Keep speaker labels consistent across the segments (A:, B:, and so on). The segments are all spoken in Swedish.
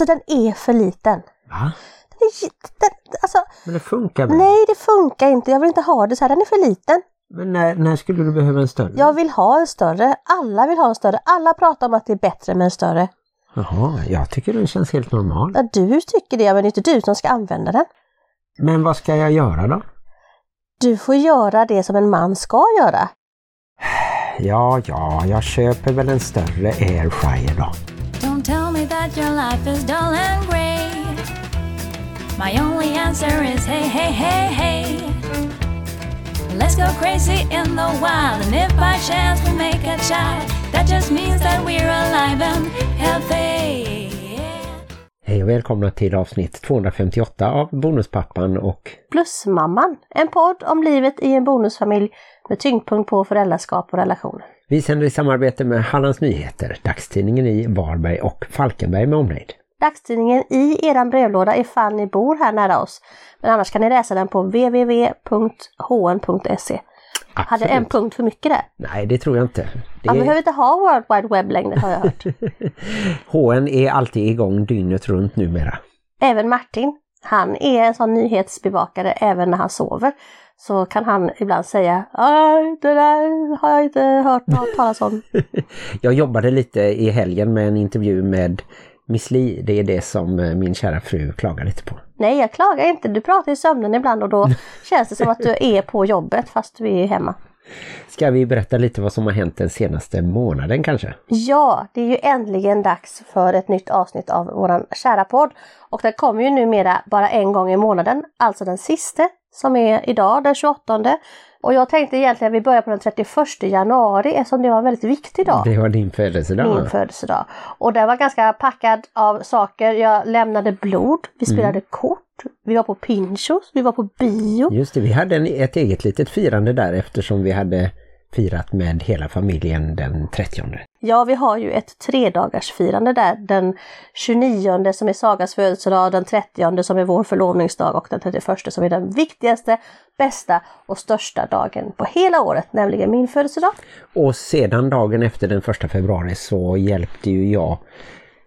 A: Alltså den är för liten.
B: Va?
A: Den är, den, alltså,
B: Men det funkar väl?
A: nej det funkar inte, jag vill inte ha det så här, den är för liten.
B: Men när, när skulle du behöva en större?
A: Jag vill ha en större, alla vill ha en större, alla pratar om att det är bättre med en större.
B: Jaha, jag tycker den känns helt normal.
A: Ja, du tycker det, men det är inte du som ska använda den.
B: Men vad ska jag göra då?
A: Du får göra det som en man ska göra.
B: Ja, ja, jag köper väl en större airfryer då.
C: That your life is dull and grey. My only answer is hey, hey, hey, hey. Let's go crazy in the wild, and if by chance we make a child, that just means that we're alive and healthy.
B: Hej och välkomna till avsnitt 258 av Bonuspappan och
A: Plusmamman, en podd om livet i en bonusfamilj med tyngdpunkt på föräldraskap och relationer.
B: Vi sänder i samarbete med Hallands Nyheter, dagstidningen i Varberg och Falkenberg med omnejd.
A: Dagstidningen i eran brevlåda ifall ni bor här nära oss. Men annars kan ni läsa den på www.hn.se. Hade en punkt för mycket där.
B: Nej, det tror jag inte.
A: Man
B: Det
A: behöver inte ha World Wide Web längre har jag hört.
B: HN är alltid igång dygnet runt numera.
A: Även Martin, han är en sån nyhetsbevakare även när han sover. Så kan han ibland säga "Aj, det där har jag inte hört något talas om.
B: Jag jobbade lite i helgen med en intervju med Miss Li. Det är det som eh, min kära fru klagar lite på.
A: Nej, jag klagar inte. Du pratar i sömnen ibland och då känns det som att du är på jobbet fast vi är hemma.
B: Ska vi berätta lite vad som har hänt den senaste månaden kanske?
A: Ja, det är ju äntligen dags för ett nytt avsnitt av våran kära podd. Och den kommer ju numera bara en gång i månaden, alltså den sista som är idag den 28. Och jag tänkte egentligen att vi börjar på den 31 januari eftersom det var en väldigt viktig dag.
B: Det var din födelsedag.
A: Min födelsedag. Och den var ganska packad av saker. Jag lämnade blod, vi spelade kort, vi var på Pinchos, vi var på bio.
B: Just det, vi hade en, ett eget litet firande där eftersom vi hade firat med hela familjen den 30.
A: Ja, vi har ju ett tredagarsfirande där. Den 29 som är Sagas födelsedag, den 30 som är vår förlovningsdag och den 31 som är den viktigaste, bästa och största dagen på hela året, nämligen min födelsedag.
B: Och sedan dagen efter den 1 februari så hjälpte ju jag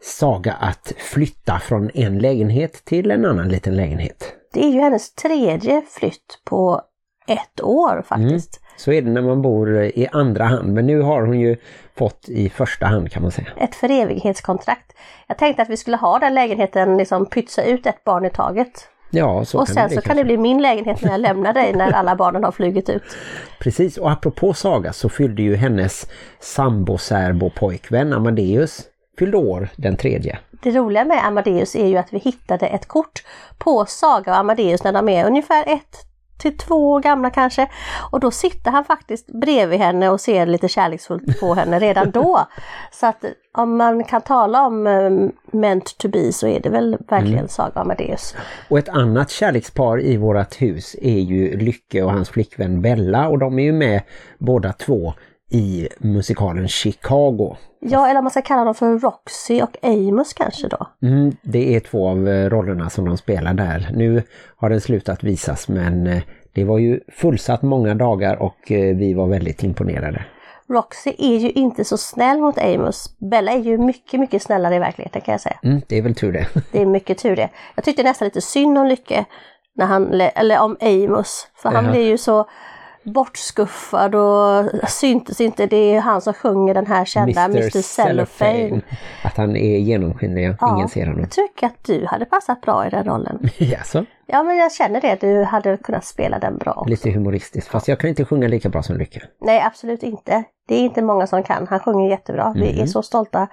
B: Saga att flytta från en lägenhet till en annan liten lägenhet.
A: Det är ju hennes tredje flytt på ett år faktiskt.
B: Så är det när man bor i andra hand, men nu har hon ju fått i första hand kan man säga.
A: Ett för evighetskontrakt. Jag tänkte att vi skulle ha den lägenheten, liksom pytsa ut ett barn i taget.
B: Ja, så
A: och
B: kan
A: sen
B: det
A: så kan
B: kanske.
A: det bli min lägenhet när jag lämnar dig när alla barnen har flugit ut.
B: Precis, och apropå Saga så fyllde ju hennes sambo-särbo-pojkvän Amadeus fyllde år den tredje.
A: Det roliga med Amadeus är ju att vi hittade ett kort på Saga och Amadeus när de är ungefär ett till två år gamla kanske. Och då sitter han faktiskt bredvid henne och ser lite kärleksfullt på henne redan då. Så att om man kan tala om um, meant to be så är det väl verkligen Saga och Amadeus.
B: Och ett annat kärlekspar i vårat hus är ju Lycke och hans flickvän Bella och de är ju med båda två i musikalen Chicago.
A: Ja, eller man ska kalla dem för Roxy och Amos kanske då.
B: Mm, det är två av eh, rollerna som de spelar där. Nu har den slutat visas men eh, det var ju fullsatt många dagar och eh, vi var väldigt imponerade.
A: Roxy är ju inte så snäll mot Amos. Bella är ju mycket, mycket snällare i verkligheten kan jag säga.
B: Mm, det är väl tur det.
A: Det är mycket tur det. Jag tyckte nästan lite synd om Lycke, när han, eller om Amos. För han
B: Jaha.
A: blir ju så bortskuffad och syntes inte. Det är han som sjunger den här kända Mr. Cellophane.
B: Att han är genomskinlig, ingen ser honom.
A: jag tycker att du hade passat bra i den rollen.
B: Jaså?
A: Ja men jag känner det, du hade kunnat spela den bra. också.
B: Lite humoristiskt, fast jag kan inte sjunga lika bra som Lycke.
A: Nej absolut inte. Det är inte många som kan. Han sjunger jättebra. Vi är så stolta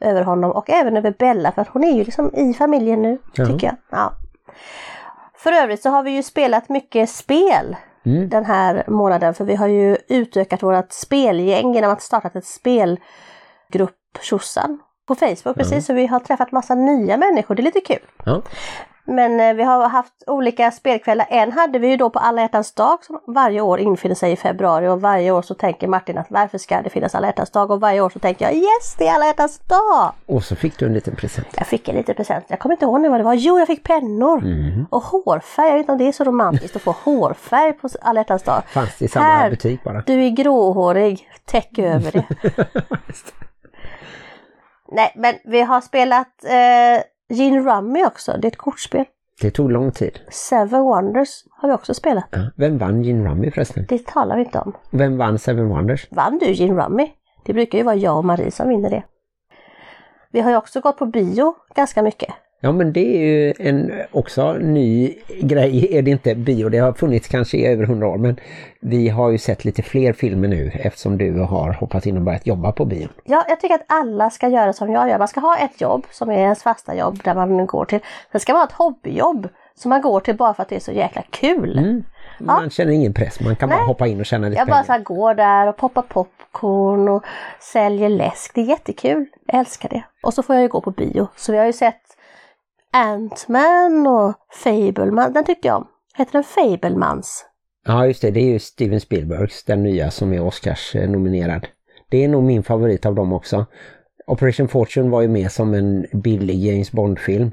A: över honom och även över Bella för att hon är ju liksom i familjen nu
B: Ja.
A: tycker jag. Ja. För övrigt så har vi ju spelat mycket spel den här månaden för vi har ju utökat vårt spelgäng genom att starta ett spelgrupp Tjosan på Facebook precis så vi har träffat massa nya människor. Det är lite kul.
B: Ja.
A: Men eh, vi har haft olika spelkvällar. En hade vi ju då på alla hjärtans dag som varje år infinner sig i februari och varje år så tänker Martin att varför ska det finnas alla hjärtans dag och varje år så tänker jag yes det är alla hjärtans dag!
B: Och så fick du en liten present.
A: Jag fick en liten present. Jag kommer inte ihåg nu vad det var. Jo, jag fick pennor! Och hårfärg. Jag vet inte om det är så romantiskt att få hårfärg på alla hjärtans dag.
B: Fanns det i samma
A: Här,
B: butik bara.
A: Du är gråhårig. Täck över det. Nej, men vi har spelat eh, Gin Rummy också, det är ett kortspel.
B: Det tog lång tid.
A: Seven Wonders har vi också spelat.
B: Ja. Vem vann Gin Rummy förresten?
A: Det talar vi inte om.
B: Vem vann Seven Wonders?
A: Vann du Gin Rummy? Det brukar ju vara jag och Marie som vinner det. Vi har ju också gått på bio ganska mycket.
B: Ja men det är ju en också ny grej, är det inte bio, det har funnits kanske i över hundra år men vi har ju sett lite fler filmer nu eftersom du har hoppat in och börjat jobba på bio.
A: Ja, jag tycker att alla ska göra som jag gör. Man ska ha ett jobb som är ens fasta jobb där man går till. Sen ska man ha ett hobbyjobb som man går till bara för att det är så jäkla kul.
B: Mm. Man känner ingen press, man kan bara
A: Nej.
B: hoppa in och känna lite
A: Jag bara så här går där och poppar popcorn och säljer läsk. Det är jättekul. Jag älskar det. Och så får jag ju gå på bio. Så vi har ju sett Ant-Man och Fableman. Den tyckte jag om. Heter den Fablemans?
B: Ja just det, det är ju Steven Spielbergs, den nya som är Oscars eh. Det är nog min favorit av dem också. Operation Fortune var ju med som en billig James Bond-film.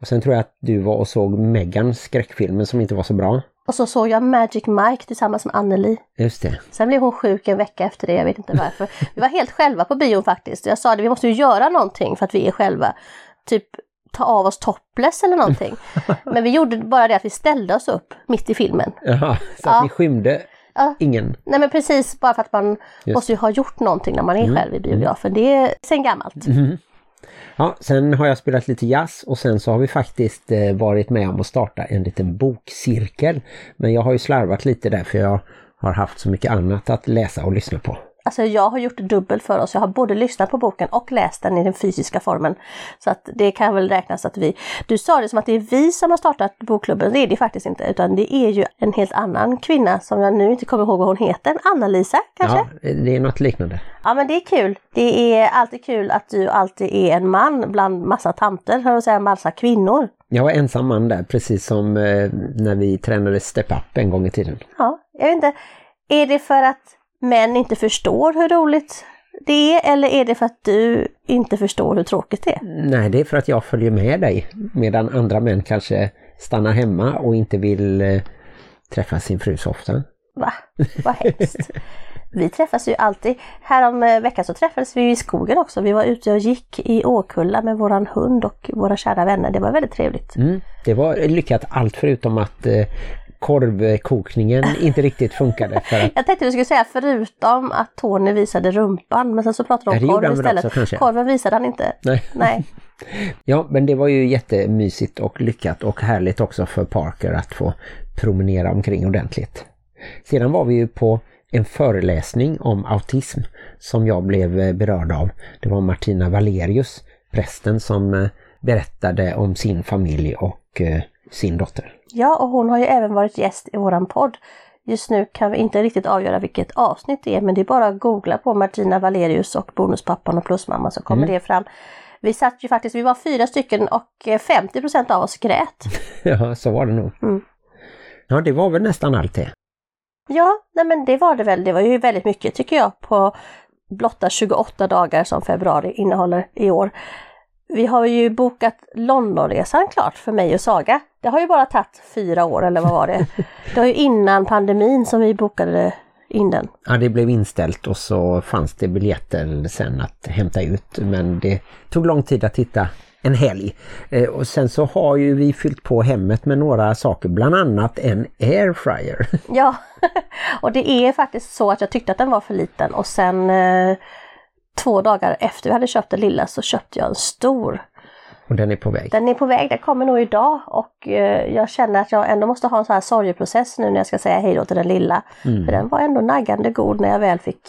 B: Och sen tror jag att du var och såg Megans skräckfilmen som inte var så bra.
A: Och så såg jag Magic Mike tillsammans med Anneli.
B: Just det.
A: Sen blev hon sjuk en vecka efter det, jag vet inte varför. Vi var helt själva på bion faktiskt. Jag sa det, vi måste ju göra någonting för att vi är själva. Typ ta av oss topless eller någonting. Men vi gjorde bara det att vi ställde oss upp mitt i filmen.
B: Jaha, så
A: Ja.
B: att ni skymde
A: Ja.
B: ingen.
A: Nej men precis, bara för att man
B: Just.
A: måste ju ha gjort någonting när man är själv i biografen. Det är sen gammalt.
B: Ja, sen har jag spelat lite jazz och sen så har vi faktiskt eh, varit med om att starta en liten bokcirkel. Men jag har ju slarvat lite där för jag har haft så mycket annat att läsa och lyssna på.
A: Alltså jag har gjort dubbelt för oss. Jag har både lyssnat på boken och läst den i den fysiska formen. Så att det kan väl räknas att vi... Du sa det som att det är vi som har startat bokklubben. Det är det faktiskt inte. Utan det är ju en helt annan kvinna som jag nu inte kommer ihåg vad hon heter. Anna-Lisa kanske?
B: Ja, det är något liknande.
A: Ja men det är kul. Det är alltid kul att du alltid är en man bland massa tanter, hör jag säga, massa kvinnor.
B: Jag var ensam man där precis som eh, när vi tränade Step Up en gång i tiden.
A: Ja, jag vet inte. Är det för att män inte förstår hur roligt det är eller är det för att du inte förstår hur tråkigt det är?
B: Nej, det är för att jag följer med dig medan andra män kanske stannar hemma och inte vill eh, träffa sin fru så ofta.
A: Va? Vad hemskt. Vi träffas ju alltid. Härom eh, veckan så träffades vi i skogen också. Vi var ute och gick i Åkulla med våran hund och våra kära vänner. Det var väldigt trevligt.
B: Mm, det var lyckat allt förutom att eh, korvkokningen inte riktigt funkade för att
A: Jag tänkte du skulle säga förutom att Tony visade rumpan, men sen så pratade du om korv istället.
B: också.
A: Korven visade han inte.
B: Nej.
A: Nej.
B: Ja, men det var ju jättemysigt och lyckat och härligt också för Parker att få promenera omkring ordentligt. Sedan var vi ju på en föreläsning om autism som jag blev eh, berörd av. Det var Martina Valerius, prästen som eh, berättade om sin familj och eh, sin dotter.
A: Ja, och hon har ju även varit gäst i våran podd. Just nu kan vi inte riktigt avgöra vilket avsnitt det är, men det är bara att googla på Martina Valerius och Bonuspappan och Plusmamma så kommer det fram. Vi satt ju faktiskt, vi var fyra stycken och eh, 50% av oss grät.
B: Ja, så var det nog.
A: Mm.
B: Ja, det var väl nästan allt det.
A: Ja, nej men det var det väl. Det var ju väldigt mycket tycker jag på blotta 28 dagar som februari innehåller i år. Vi har ju bokat Londonresan klart för mig och Saga. Det har ju bara tagit fyra år eller vad var det? Det var ju innan pandemin som vi bokade in den.
B: Ja, det blev inställt och så fanns det biljetter sen att hämta ut. Men det tog lång tid att hitta en helg. Eh, och sen så har ju vi fyllt på hemmet med några saker, bland annat en airfryer.
A: Ja, och det är faktiskt så att jag tyckte att den var för liten och sen eh, två dagar efter vi hade köpt den lilla så köpte jag en stor.
B: och den är på väg.
A: Den är på väg, den kommer nog idag och eh, jag känner att jag ändå måste ha en sån här sorgeprocess nu när jag ska säga hej då till den lilla. För den var ändå naggande god när jag väl fick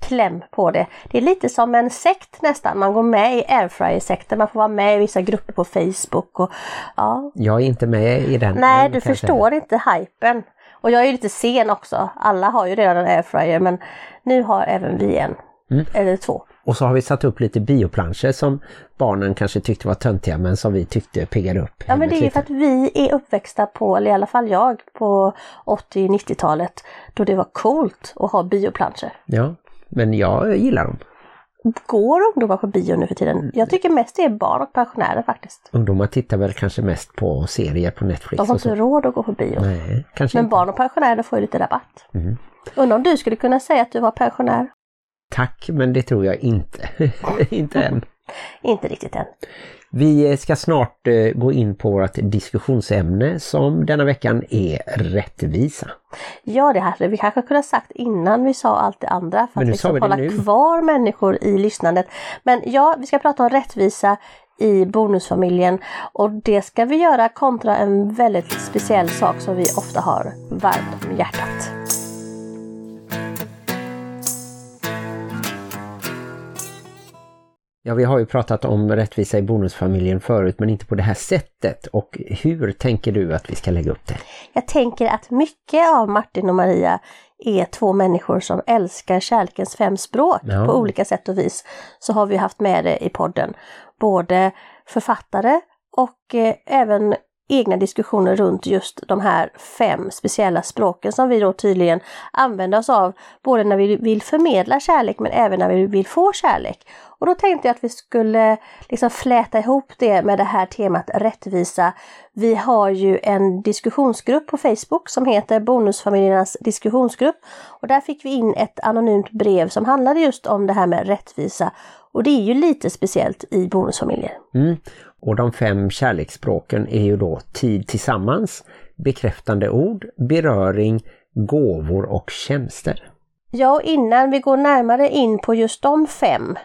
A: kläm på det. Det är lite som en sekt nästan, man går med i airfryer-sekten, man får vara med i vissa grupper på Facebook och ja.
B: Jag är inte med i den.
A: Nej, du förstår inte hypen. Och jag är lite sen också, alla har ju redan en airfryer men nu har även vi en. Eller två.
B: Och så har vi satt upp lite bioplanscher som barnen kanske tyckte var töntiga men som vi tyckte piggade upp.
A: Ja men det är ju
B: lite.
A: för att vi är uppväxta på, eller i alla fall jag, på 80-90-talet då det var coolt att ha bioplanscher.
B: Ja, men jag gillar dem.
A: Går ungdomar på bio nu för tiden? Jag tycker mest det är barn och pensionärer faktiskt.
B: Ungdomar tittar väl kanske mest på serier på Netflix
A: De har inte råd att gå på bio.
B: Nej, kanske
A: Men
B: inte.
A: barn och pensionärer får ju lite rabatt.
B: Mm.
A: Undrar om du skulle kunna säga att du var pensionär?
B: Tack, men det tror jag inte. inte än.
A: Inte riktigt än.
B: Vi ska snart eh, gå in på vårt diskussionsämne som denna veckan är rättvisa.
A: Ja, det hade vi kanske kunnat sagt innan vi sa allt det andra för att liksom hålla
B: nu.
A: kvar människor i lyssnandet. Men ja, vi ska prata om rättvisa i bonusfamiljen och det ska vi göra kontra en väldigt speciell sak som vi ofta har varmt om hjärtat.
B: Ja, vi har ju pratat om rättvisa i bonusfamiljen förut men inte på det här sättet. Och hur tänker du att vi ska lägga upp det?
A: Jag tänker att mycket av Martin och Maria är två människor som älskar kärlekens fem språk
B: Ja.
A: på olika sätt och vis. Så har vi haft med det i podden. Både författare och eh, även egna diskussioner runt just de här fem speciella språken som vi då tydligen använder oss av både när vi vill förmedla kärlek men även när vi vill få kärlek. Och då tänkte jag att vi skulle liksom fläta ihop det med det här temat rättvisa. Vi har ju en diskussionsgrupp på Facebook som heter Bonusfamiljernas diskussionsgrupp och där fick vi in ett anonymt brev som handlade just om det här med rättvisa. Och det är ju lite speciellt i bonusfamiljer.
B: Mm. Och de fem kärleksspråken är ju då tid tillsammans, bekräftande ord, beröring, gåvor och tjänster.
A: Ja, och innan vi går närmare in på just de fem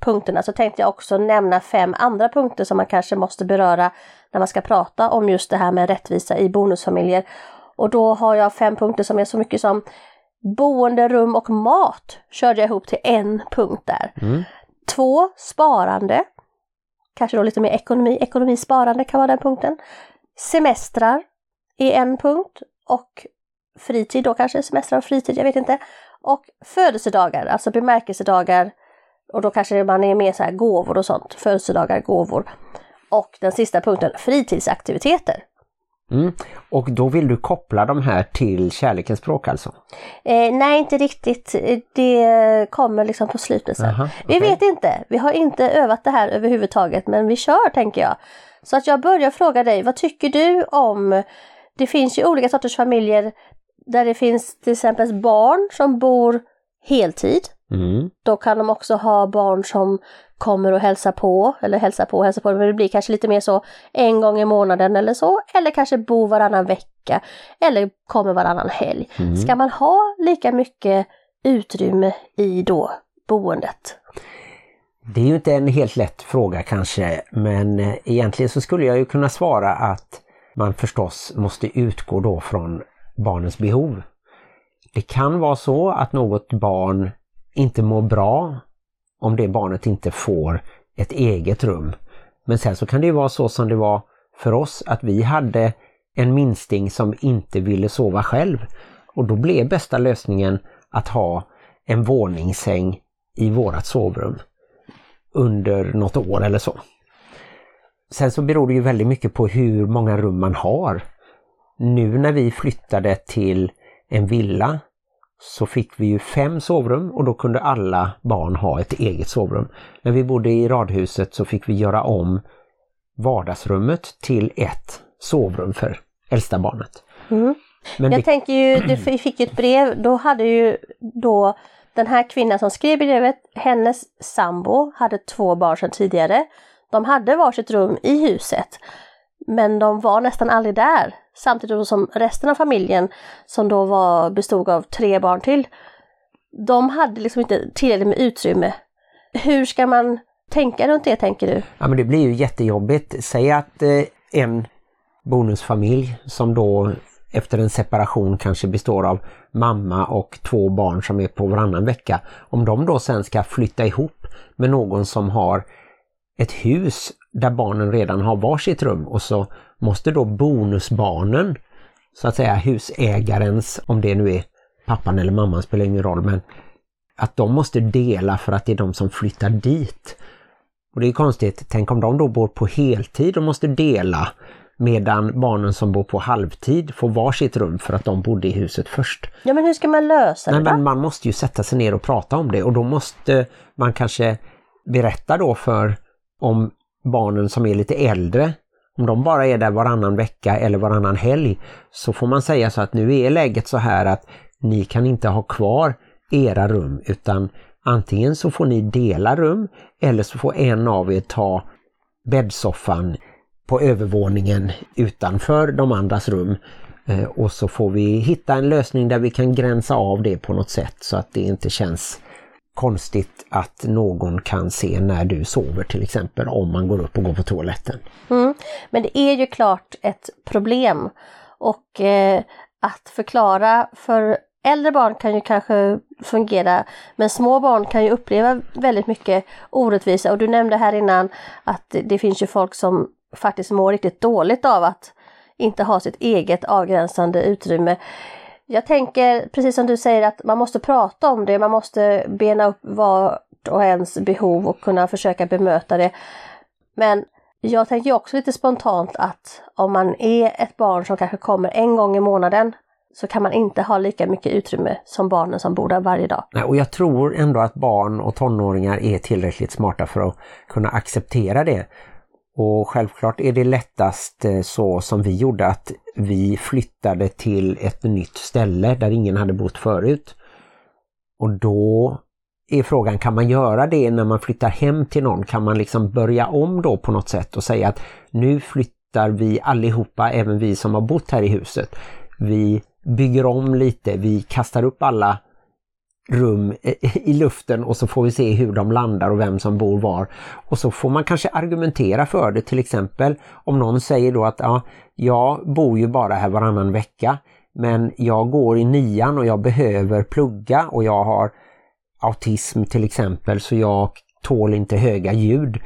A: punkterna så tänkte jag också nämna fem andra punkter som man kanske måste beröra när man ska prata om just det här med rättvisa i bonusfamiljer. Och då har jag fem punkter som är så mycket som boende, rum och mat körde jag ihop till en punkt där.
B: Mm.
A: Två, sparande. Kanske då lite mer ekonomi, ekonomisparande kan vara den punkten. Semestrar är en punkt och fritid då kanske, semestrar och fritid, jag vet inte. Och födelsedagar, alltså bemärkelsedagar och då kanske man är mer så här gåvor och sånt, födelsedagar, gåvor. Och den sista punkten, fritidsaktiviteter.
B: Mm. Och då vill du koppla de här till kärlekens språk alltså?
A: Eh, nej, inte riktigt. Eh, Det kommer liksom på slutet sen.
B: Aha,
A: Vi
B: okej.
A: vet inte. Vi har inte övat det här överhuvudtaget, men vi kör tänker jag. Så att jag börjar fråga dig, vad tycker du om... Det finns ju olika sorters familjer där det finns till exempel barn som bor heltid.
B: Mm.
A: Då kan de också ha barn som kommer och hälsar på, eller hälsar på och hälsar på, men det blir kanske lite mer så en gång i månaden eller så, eller kanske bo varannan vecka, eller kommer varannan helg.
B: Mm.
A: Ska man ha lika mycket utrymme i då boendet?
B: Det är ju inte en helt lätt fråga kanske, men eh, egentligen så skulle jag ju kunna svara att man förstås måste utgå då från barnens behov. Det kan vara så att något barn inte mår bra om det barnet inte får ett eget rum. Men sen så kan det ju vara så som det var för oss att vi hade en minsting som inte ville sova själv. Och då blev bästa lösningen att ha en våningssäng i vårat sovrum under något år eller så. Sen så beror det ju väldigt mycket på hur många rum man har. Nu när vi flyttade till en villa så fick vi ju fem sovrum och då kunde alla barn ha ett eget sovrum. När vi bodde i radhuset så fick vi göra om vardagsrummet till ett sovrum för äldsta barnet.
A: Mm.
B: Men
A: Jag
B: det,
A: tänker ju, du fick ju ett brev, då hade ju då den här kvinnan som skrev brevet, hennes sambo hade två barn sedan tidigare. De hade varsitt rum i huset, men de var nästan aldrig där. Samtidigt som resten av familjen, som då var, bestod av tre barn till, de hade liksom inte tillräckligt med utrymme. Hur ska man tänka runt det, tänker du?
B: Ja men det blir ju jättejobbigt. Säg att eh, en bonusfamilj som då efter en separation kanske består av mamma och två barn som är på varannan vecka. Om de då sen ska flytta ihop med någon som har ett hus där barnen redan har varsitt rum och så måste då bonusbarnen, så att säga husägarens, om det nu är pappan eller mamman spelar ingen roll, men att de måste dela för att det är de som flyttar dit. Och det är konstigt, tänk om de då bor på heltid och måste dela medan barnen som bor på halvtid får varsitt rum för att de bodde i huset först.
A: Ja men hur ska man lösa det
B: Nej,
A: då?
B: men man måste ju sätta sig ner och prata om det och då måste man kanske berätta då för om barnen som är lite äldre, om de bara är där varannan vecka eller varannan helg, så får man säga så att nu är läget så här att ni kan inte ha kvar era rum utan antingen så får ni dela rum eller så får en av er ta bäddsoffan på övervåningen utanför de andras rum eh, och så får vi hitta en lösning där vi kan gränsa av det på något sätt så att det inte känns konstigt att någon kan se när du sover till exempel om man går upp och går på toaletten.
A: Mm. Men det är ju klart ett problem och eh, att förklara för äldre barn kan ju kanske fungera men små barn kan ju uppleva väldigt mycket orättvisa och du nämnde här innan att det finns ju folk som faktiskt mår riktigt dåligt av att inte ha sitt eget avgränsande utrymme. Jag tänker, precis som du säger, att man måste prata om det, man måste bena upp vart och ens behov och kunna försöka bemöta det. Men jag tänker också lite spontant att om man är ett barn som kanske kommer en gång i månaden så kan man inte ha lika mycket utrymme som barnen som bor där varje dag.
B: Nej, och jag tror ändå att barn och tonåringar är tillräckligt smarta för att kunna acceptera det. Och självklart är det lättast eh, så som vi gjorde att vi flyttade till ett nytt ställe där ingen hade bott förut. Och då är frågan, kan man göra det när man flyttar hem till någon? Kan man liksom börja om då på något sätt och säga att nu flyttar vi allihopa, även vi som har bott här i huset. Vi bygger om lite, vi kastar upp alla rum i luften och så får vi se hur de landar och vem som bor var. Och så får man kanske argumentera för det till exempel om någon säger då att ja, jag bor ju bara här varannan vecka men jag går i nian och jag behöver plugga och jag har autism till exempel så jag tål inte höga ljud.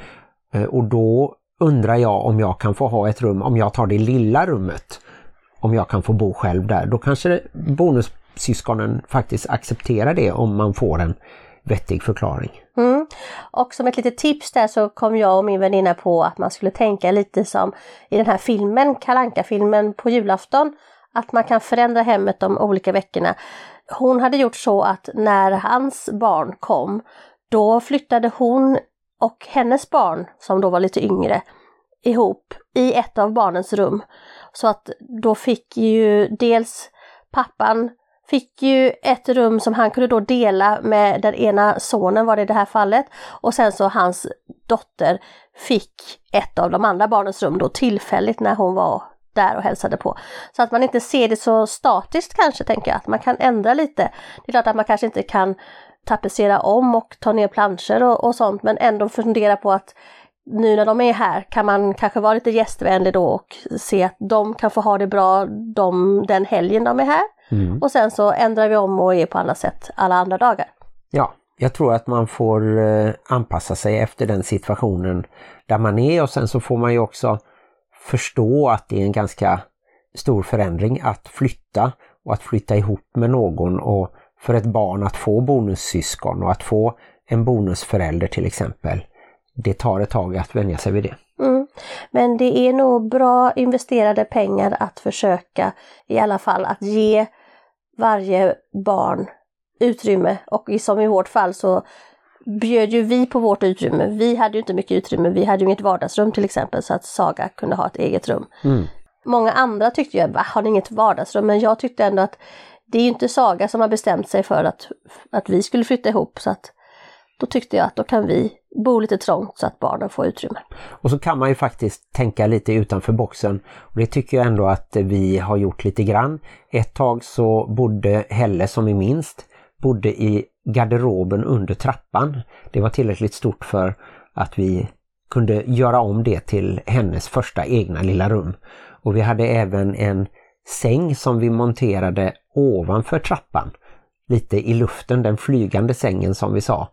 B: Eh, och då undrar jag om jag kan få ha ett rum, om jag tar det lilla rummet, om jag kan få bo själv där. Då kanske bonus syskonen faktiskt accepterar det om man får en vettig förklaring.
A: Mm. Och som ett litet tips där så kom jag och min väninna på att man skulle tänka lite som i den här filmen, kalanka filmen på julafton. Att man kan förändra hemmet de olika veckorna. Hon hade gjort så att när hans barn kom, då flyttade hon och hennes barn, som då var lite yngre, ihop i ett av barnens rum. Så att då fick ju dels pappan fick ju ett rum som han kunde då dela med den ena sonen var det i det här fallet och sen så hans dotter fick ett av de andra barnens rum då tillfälligt när hon var där och hälsade på. Så att man inte ser det så statiskt kanske tänker jag, att man kan ändra lite. Det är klart att man kanske inte kan tapetsera om och ta ner planscher och, och sånt men ändå fundera på att nu när de är här kan man kanske vara lite gästvänlig då och se att de kan få ha det bra de, den helgen de är här. Mm. Och sen så ändrar vi om och är på annat sätt alla andra dagar.
B: Ja, jag tror att man får eh, anpassa sig efter den situationen där man är och sen så får man ju också förstå att det är en ganska stor förändring att flytta och att flytta ihop med någon och för ett barn att få bonussyskon och att få en bonusförälder till exempel. Det tar ett tag att vänja sig vid det.
A: Mm. Men det är nog bra investerade pengar att försöka i alla fall att ge varje barn utrymme och som i vårt fall så bjöd ju vi på vårt utrymme. Vi hade ju inte mycket utrymme, vi hade ju inget vardagsrum till exempel så att Saga kunde ha ett eget rum. Mm. Många andra tyckte ju, va, har ni inget vardagsrum? Men jag tyckte ändå att det är ju inte Saga som har bestämt sig för att, att vi skulle flytta ihop så att då tyckte jag att då kan vi bo lite trångt så att barnen får utrymme.
B: Och så kan man ju faktiskt tänka lite utanför boxen. Och det tycker jag ändå att vi har gjort lite grann. Ett tag så bodde Helle som är minst, bodde i garderoben under trappan. Det var tillräckligt stort för att vi kunde göra om det till hennes första egna lilla rum. Och vi hade även en säng som vi monterade ovanför trappan. Lite i luften, den flygande sängen som vi sa.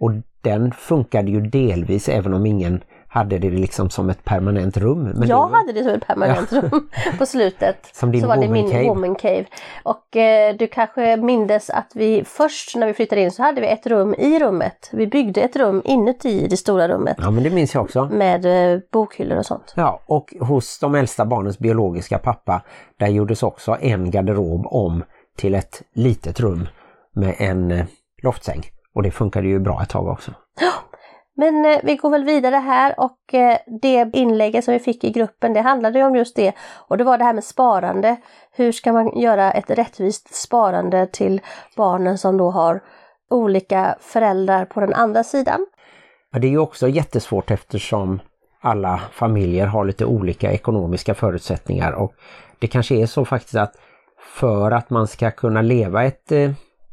B: Och den funkade ju delvis även om ingen hade det liksom som ett permanent rum.
A: Men jag det... hade det som ett permanent rum på slutet.
B: Som din
A: så
B: var
A: det
B: min cave.
A: woman cave. Och eh, du kanske mindes att vi först när vi flyttade in så hade vi ett rum i rummet. Vi byggde ett rum inuti det stora rummet.
B: Ja men det minns jag också.
A: Med eh, bokhyllor och sånt.
B: Ja och hos de äldsta barnens biologiska pappa där gjordes också en garderob om till ett litet rum med en eh, loftsäng. Och det funkade ju bra ett tag också.
A: Men eh, vi går väl vidare här och eh, det inlägget som vi fick i gruppen det handlade om just det. Och det var det här med sparande. Hur ska man göra ett rättvist sparande till barnen som då har olika föräldrar på den andra sidan.
B: Ja, det är ju också jättesvårt eftersom alla familjer har lite olika ekonomiska förutsättningar och det kanske är så faktiskt att för att man ska kunna leva ett eh,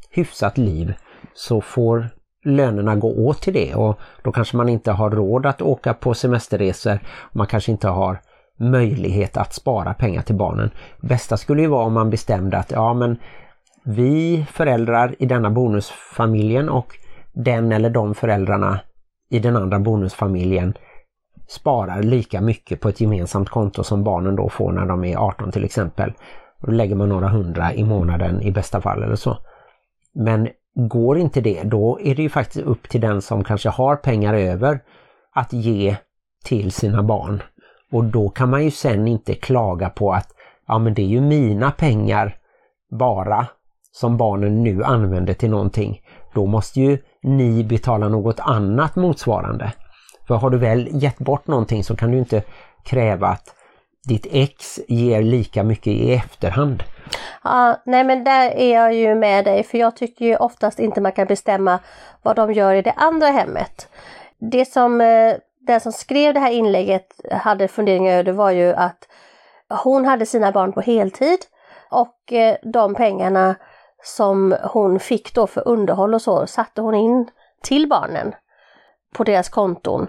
B: hyfsat liv så får lönerna gå åt till det och då kanske man inte har råd att åka på semesterresor. Man kanske inte har möjlighet att spara pengar till barnen. Bästa skulle ju vara om man bestämde att ja men vi föräldrar i denna bonusfamiljen och den eller de föräldrarna i den andra bonusfamiljen sparar lika mycket på ett gemensamt konto som barnen då får när de är 18 till exempel. Då lägger man några hundra i månaden i bästa fall eller så. Men går inte det, då är det ju faktiskt upp till den som kanske har pengar över att ge till sina barn. Och då kan man ju sen inte klaga på att ja men det är ju mina pengar bara som barnen nu använder till någonting. Då måste ju ni betala något annat motsvarande. För har du väl gett bort någonting så kan du inte kräva att ditt ex ger lika mycket i efterhand.
A: Ja, nej men där är jag ju med dig för jag tycker ju oftast inte man kan bestämma vad de gör i det andra hemmet. Det som eh, den som skrev det här inlägget hade funderingar över var ju att hon hade sina barn på heltid och eh, de pengarna som hon fick då för underhåll och så satte hon in till barnen på deras konton.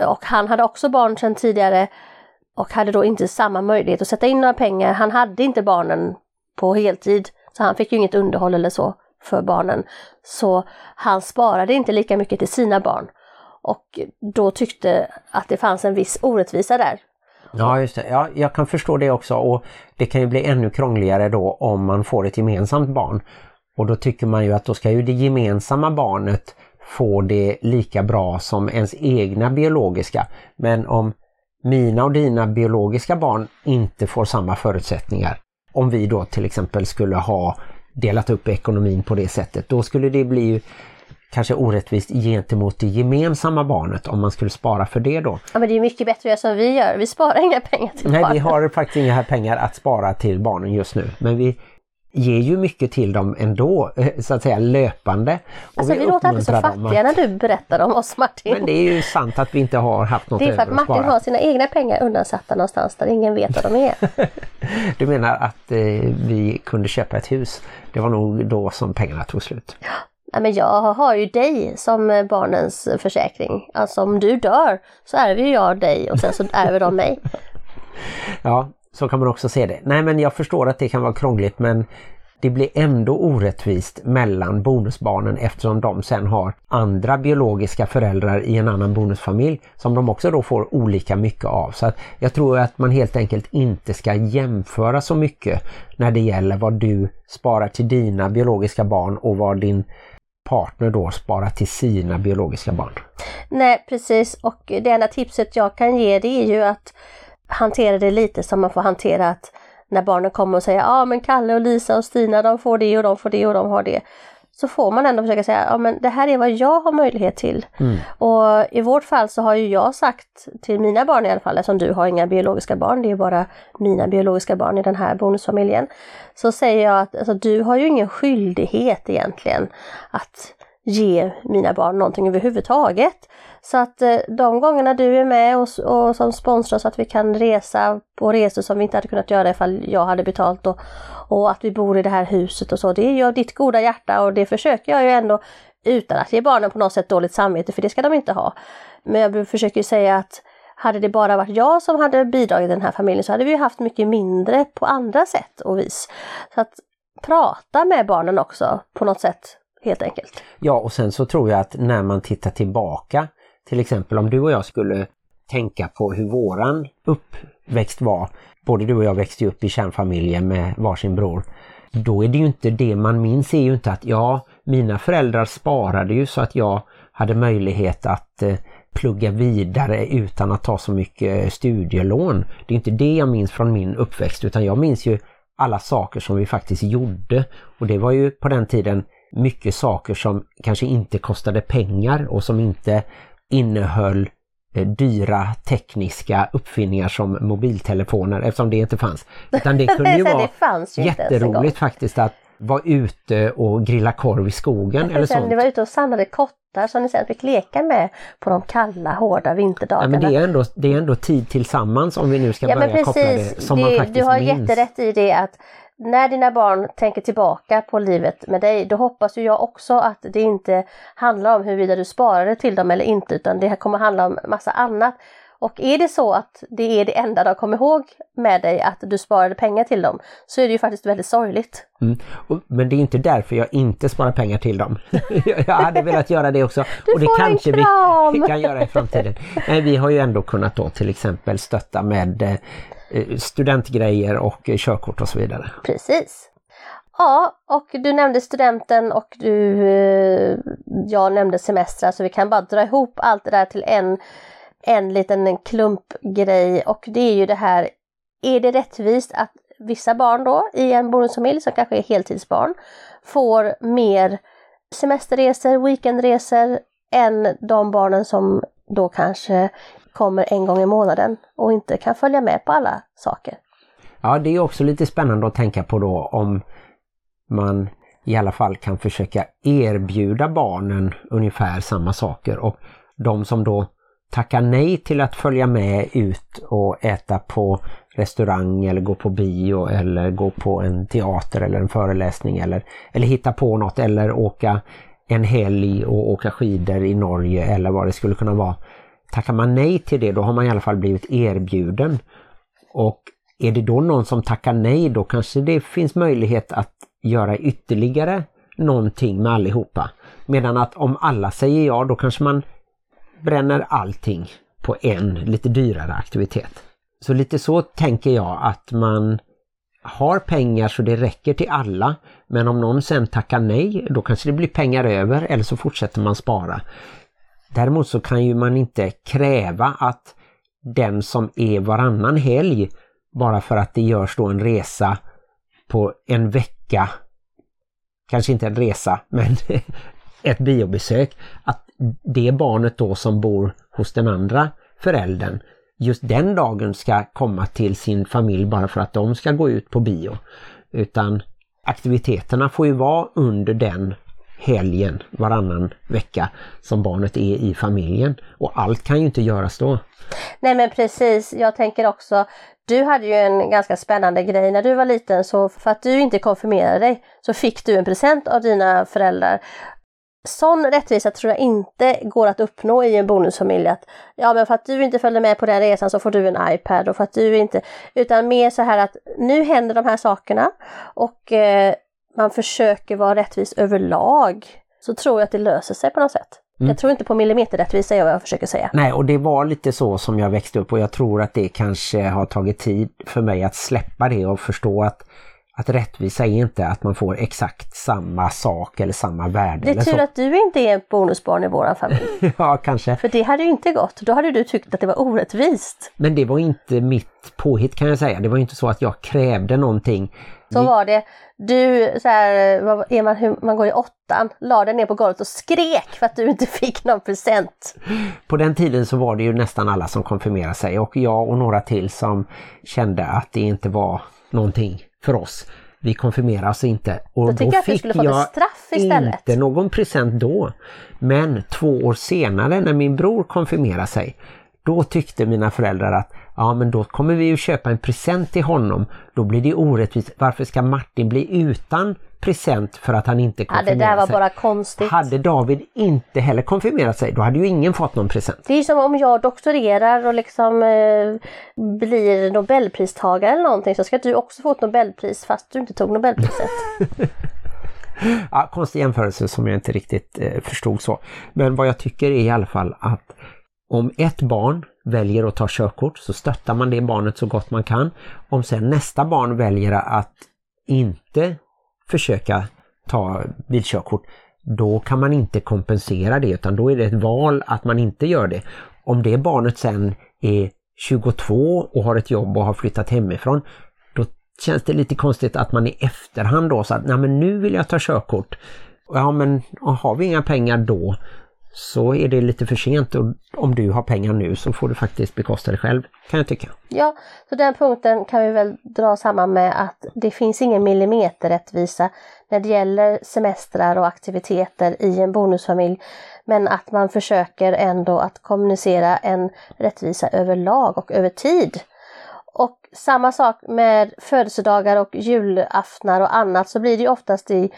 A: Och han hade också barn sedan tidigare och hade då inte samma möjlighet att sätta in några pengar. Han hade inte barnen på heltid så han fick ju inget underhåll eller så för barnen. Så han sparade inte lika mycket till sina barn. Och då tyckte att det fanns en viss orättvisa där.
B: Ja, just det. Ja, jag kan förstå det också och det kan ju bli ännu krångligare då om man får ett gemensamt barn. Och då tycker man ju att då ska ju det gemensamma barnet få det lika bra som ens egna biologiska. Men om mina och dina biologiska barn inte får samma förutsättningar, om vi då till exempel skulle ha delat upp ekonomin på det sättet, då skulle det bli kanske orättvist gentemot det gemensamma barnet om man skulle spara för det då.
A: Ja men det är mycket bättre att göra som vi gör, vi sparar inga pengar till
B: Nej,
A: barnen.
B: vi har faktiskt inga pengar att spara till barnen just nu, men vi ger ju mycket till dem ändå, eh, så att säga löpande.
A: Och alltså vi, vi låter alltid så fattiga att... när du berättar om oss Martin.
B: Men det är ju sant att vi inte har haft något
A: Det är för att Martin
B: spara.
A: har sina egna pengar undansatta någonstans där ingen vet vad de är.
B: du menar att eh, vi kunde köpa ett hus? Det var nog då som pengarna tog slut.
A: Ja, men jag har ju dig som barnens försäkring. Alltså om du dör så ärver jag dig och sen så ärver de mig.
B: Ja, så kan man också se det. Nej men jag förstår att det kan vara krångligt men det blir ändå orättvist mellan bonusbarnen eftersom de sen har andra biologiska föräldrar i en annan bonusfamilj som de också då får olika mycket av. Så att jag tror att man helt enkelt inte ska jämföra så mycket när det gäller vad du sparar till dina biologiska barn och vad din partner då sparar till sina biologiska barn.
A: Nej precis och det enda tipset jag kan ge det är ju att hantera det lite som man får hantera att när barnen kommer och säger ja ah, men Kalle och Lisa och Stina de får det och de får det och de har det. Så får man ändå försöka säga ja men det här är vad jag har möjlighet till.
B: Mm.
A: Och i vårt fall så har ju jag sagt till mina barn i alla fall, eftersom du har inga biologiska barn, det är bara mina biologiska barn i den här bonusfamiljen. Så säger jag att alltså, du har ju ingen skyldighet egentligen att ge mina barn någonting överhuvudtaget. Så att eh, de gångerna du är med och, och som sponsrar så att vi kan resa på resor som vi inte hade kunnat göra ifall jag hade betalt och, och att vi bor i det här huset och så, det är ju av ditt goda hjärta och det försöker jag ju ändå utan att ge barnen på något sätt dåligt samvete, för det ska de inte ha. Men jag försöker ju säga att hade det bara varit jag som hade bidragit i den här familjen så hade vi haft mycket mindre på andra sätt och vis. Så att prata med barnen också på något sätt helt enkelt.
B: Ja och sen så tror jag att när man tittar tillbaka, till exempel om du och jag skulle tänka på hur våran uppväxt var, både du och jag växte upp i kärnfamiljen med varsin bror, då är det ju inte det man minns är ju inte att ja, mina föräldrar sparade ju så att jag hade möjlighet att eh, plugga vidare utan att ta så mycket studielån. Det är inte det jag minns från min uppväxt utan jag minns ju alla saker som vi faktiskt gjorde. Och det var ju på den tiden mycket saker som kanske inte kostade pengar och som inte innehöll eh, dyra tekniska uppfinningar som mobiltelefoner eftersom det inte fanns. Utan det kunde ju vara
A: det ju
B: jätteroligt faktiskt att var ute och grilla korv i skogen eller sånt.
A: ni var ute och samlade kottar som ni sen fick leka med på de kalla, hårda
B: Ja,
A: vinterdagarna.
B: men det, är ändå, det är ändå tid tillsammans om vi nu ska
A: Ja
B: börja koppla
A: precis,
B: det som man
A: det,
B: faktiskt
A: du har
B: minns.
A: jätterätt i det att när dina barn tänker tillbaka på livet med dig, då hoppas ju jag också att det inte handlar om huruvida du sparade till dem eller inte, utan det kommer handla om massa annat. Och är det så att det är det enda de kommer ihåg med dig, att du sparade pengar till dem, så är det ju faktiskt väldigt sorgligt.
B: Mm. Och, men det är inte därför jag inte sparar pengar till dem. jag hade velat göra det också.
A: Du
B: och det
A: får en
B: kanske vi,
A: kram!
B: vi kan göra i framtiden. Men vi har ju ändå kunnat då till exempel stötta med eh, Eh, studentgrejer och eh, körkort och så vidare.
A: Precis. Ja, och du nämnde studenten och du, eh, jag nämnde semestrar, så vi kan bara dra ihop allt det där till en, en liten klumpgrej och det är ju det här, är det rättvist att vissa barn då i en bonusfamilj som kanske är heltidsbarn får mer semesterresor, weekendresor än de barnen som då kanske kommer en gång i månaden och inte kan följa med på alla saker.
B: Ja, det är också lite spännande att tänka på då om man i alla fall kan försöka erbjuda barnen ungefär samma saker och de som då tackar nej till att följa med ut och äta på restaurang eller gå på bio eller gå på en teater eller en föreläsning eller, eller hitta på något eller åka en helg och åka skidor i Norge eller vad det skulle kunna vara. Tackar man nej till det då har man i alla fall blivit erbjuden och är det då någon som tackar nej då kanske det finns möjlighet att göra ytterligare någonting med allihopa. Medan att om alla säger ja då kanske man bränner allting på en lite dyrare aktivitet. Så lite så tänker jag att man har pengar så det räcker till alla men om någon sen tackar nej då kanske det blir pengar över eller så fortsätter man spara. Däremot så kan ju man inte kräva att den som är varannan helg bara för att det görs då en resa på en vecka, kanske inte en resa men ett biobesök, att det barnet då som bor hos den andra föräldern just den dagen ska komma till sin familj bara för att de ska gå ut på bio. Utan aktiviteterna får ju vara under den helgen varannan vecka som barnet är i familjen och allt kan ju inte göras då.
A: Nej men precis, jag tänker också, du hade ju en ganska spännande grej när du var liten så för att du inte konfirmerade dig så fick du en present av dina föräldrar. Sån rättvisa tror jag inte går att uppnå i en bonusfamilj att ja men för att du inte följde med på den resan så får du en iPad och för att du inte utan mer så här att nu händer de här sakerna och eh, man försöker vara rättvis överlag så tror jag att det löser sig på något sätt.
B: Mm.
A: Jag tror inte på millimeterrättvisa är vad jag försöker säga.
B: Nej, och det var lite så som jag växte upp och jag tror att det kanske har tagit tid för mig att släppa det och förstå att, att rättvisa är inte att man får exakt samma sak eller samma värde.
A: Det är tur att du inte är ett bonusbarn i våran familj.
B: Ja, kanske.
A: För det hade ju inte gått. Då hade du tyckt att det var orättvist.
B: Men det var inte mitt påhitt kan jag säga. Det var inte så att jag krävde någonting.
A: Så var det. Du, så här, vad är man, man går i åttan, la dig ner på golvet och skrek för att du inte fick någon present.
B: På den tiden så var det ju nästan alla som konfirmerade sig och jag och några till som kände att det inte var någonting för oss. Vi konfirmerade oss inte. Och
A: Då tycker jag straff istället.
B: inte någon present då. Men två år senare när min bror konfirmerade sig, då tyckte mina föräldrar att ja men då kommer vi ju köpa en present till honom. Då blir det orättvist. Varför ska Martin bli utan present för att han inte
A: Ja, det där var
B: sig?
A: bara konstigt.
B: Hade David inte heller konfirmerat sig, då hade ju ingen fått någon present.
A: Det är som om jag doktorerar och liksom eh, blir nobelpristagare eller någonting så ska du också få ett nobelpris fast du inte tog nobelpriset.
B: Ja, konstig jämförelse som jag inte riktigt eh, förstod så. Men vad jag tycker är i alla fall att om ett barn väljer att ta körkort så stöttar man det barnet så gott man kan. Om sen nästa barn väljer att inte försöka ta bilkörkort, då kan man inte kompensera det utan då är det ett val att man inte gör det. Om det barnet sen är 22 och har ett jobb och har flyttat hemifrån, då känns det lite konstigt att man i efterhand då så att nej men nu vill jag ta körkort. Ja men har vi inga pengar då så är det lite för sent och om du har pengar nu så får du faktiskt bekosta det själv kan jag tycka.
A: Ja, så den punkten kan vi väl dra samman med att det finns ingen millimeterrättvisa när det gäller semestrar och aktiviteter i en bonusfamilj. Men att man försöker ändå att kommunicera en rättvisa överlag och över tid. Och samma sak med födelsedagar och julaftnar och annat så blir det oftast i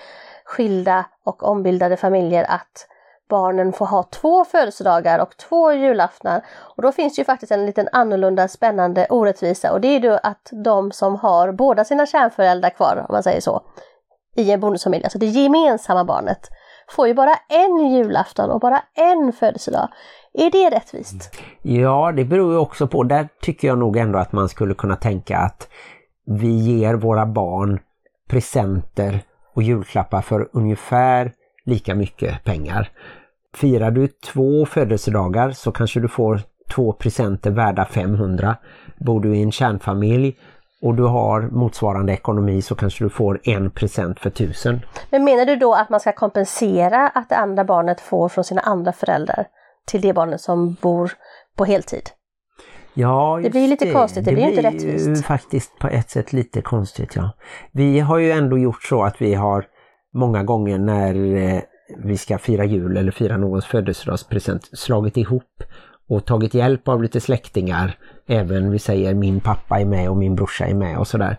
A: skilda och ombildade familjer att barnen får ha två födelsedagar och två julaftnar. Och då finns det ju faktiskt en liten annorlunda spännande orättvisa och det är ju att de som har båda sina kärnföräldrar kvar, om man säger så, i en bonusfamilj, alltså det gemensamma barnet, får ju bara en julafton och bara en födelsedag. Är det rättvist?
B: Ja, det beror ju också på. Där tycker jag nog ändå att man skulle kunna tänka att vi ger våra barn presenter och julklappar för ungefär lika mycket pengar. Firar du två födelsedagar så kanske du får två presenter värda 500. Bor du i en kärnfamilj och du har motsvarande ekonomi så kanske du får en present för tusen.
A: Men menar du då att man ska kompensera att det andra barnet får från sina andra föräldrar till det barnet som bor på heltid?
B: Ja,
A: det blir lite konstigt, det, det blir inte rättvist.
B: Det blir faktiskt på ett sätt lite konstigt, ja. Vi har ju ändå gjort så att vi har många gånger när eh, vi ska fira jul eller fira någons födelsedagspresent slagit ihop och tagit hjälp av lite släktingar. Även vi säger min pappa är med och min brorsa är med och sådär.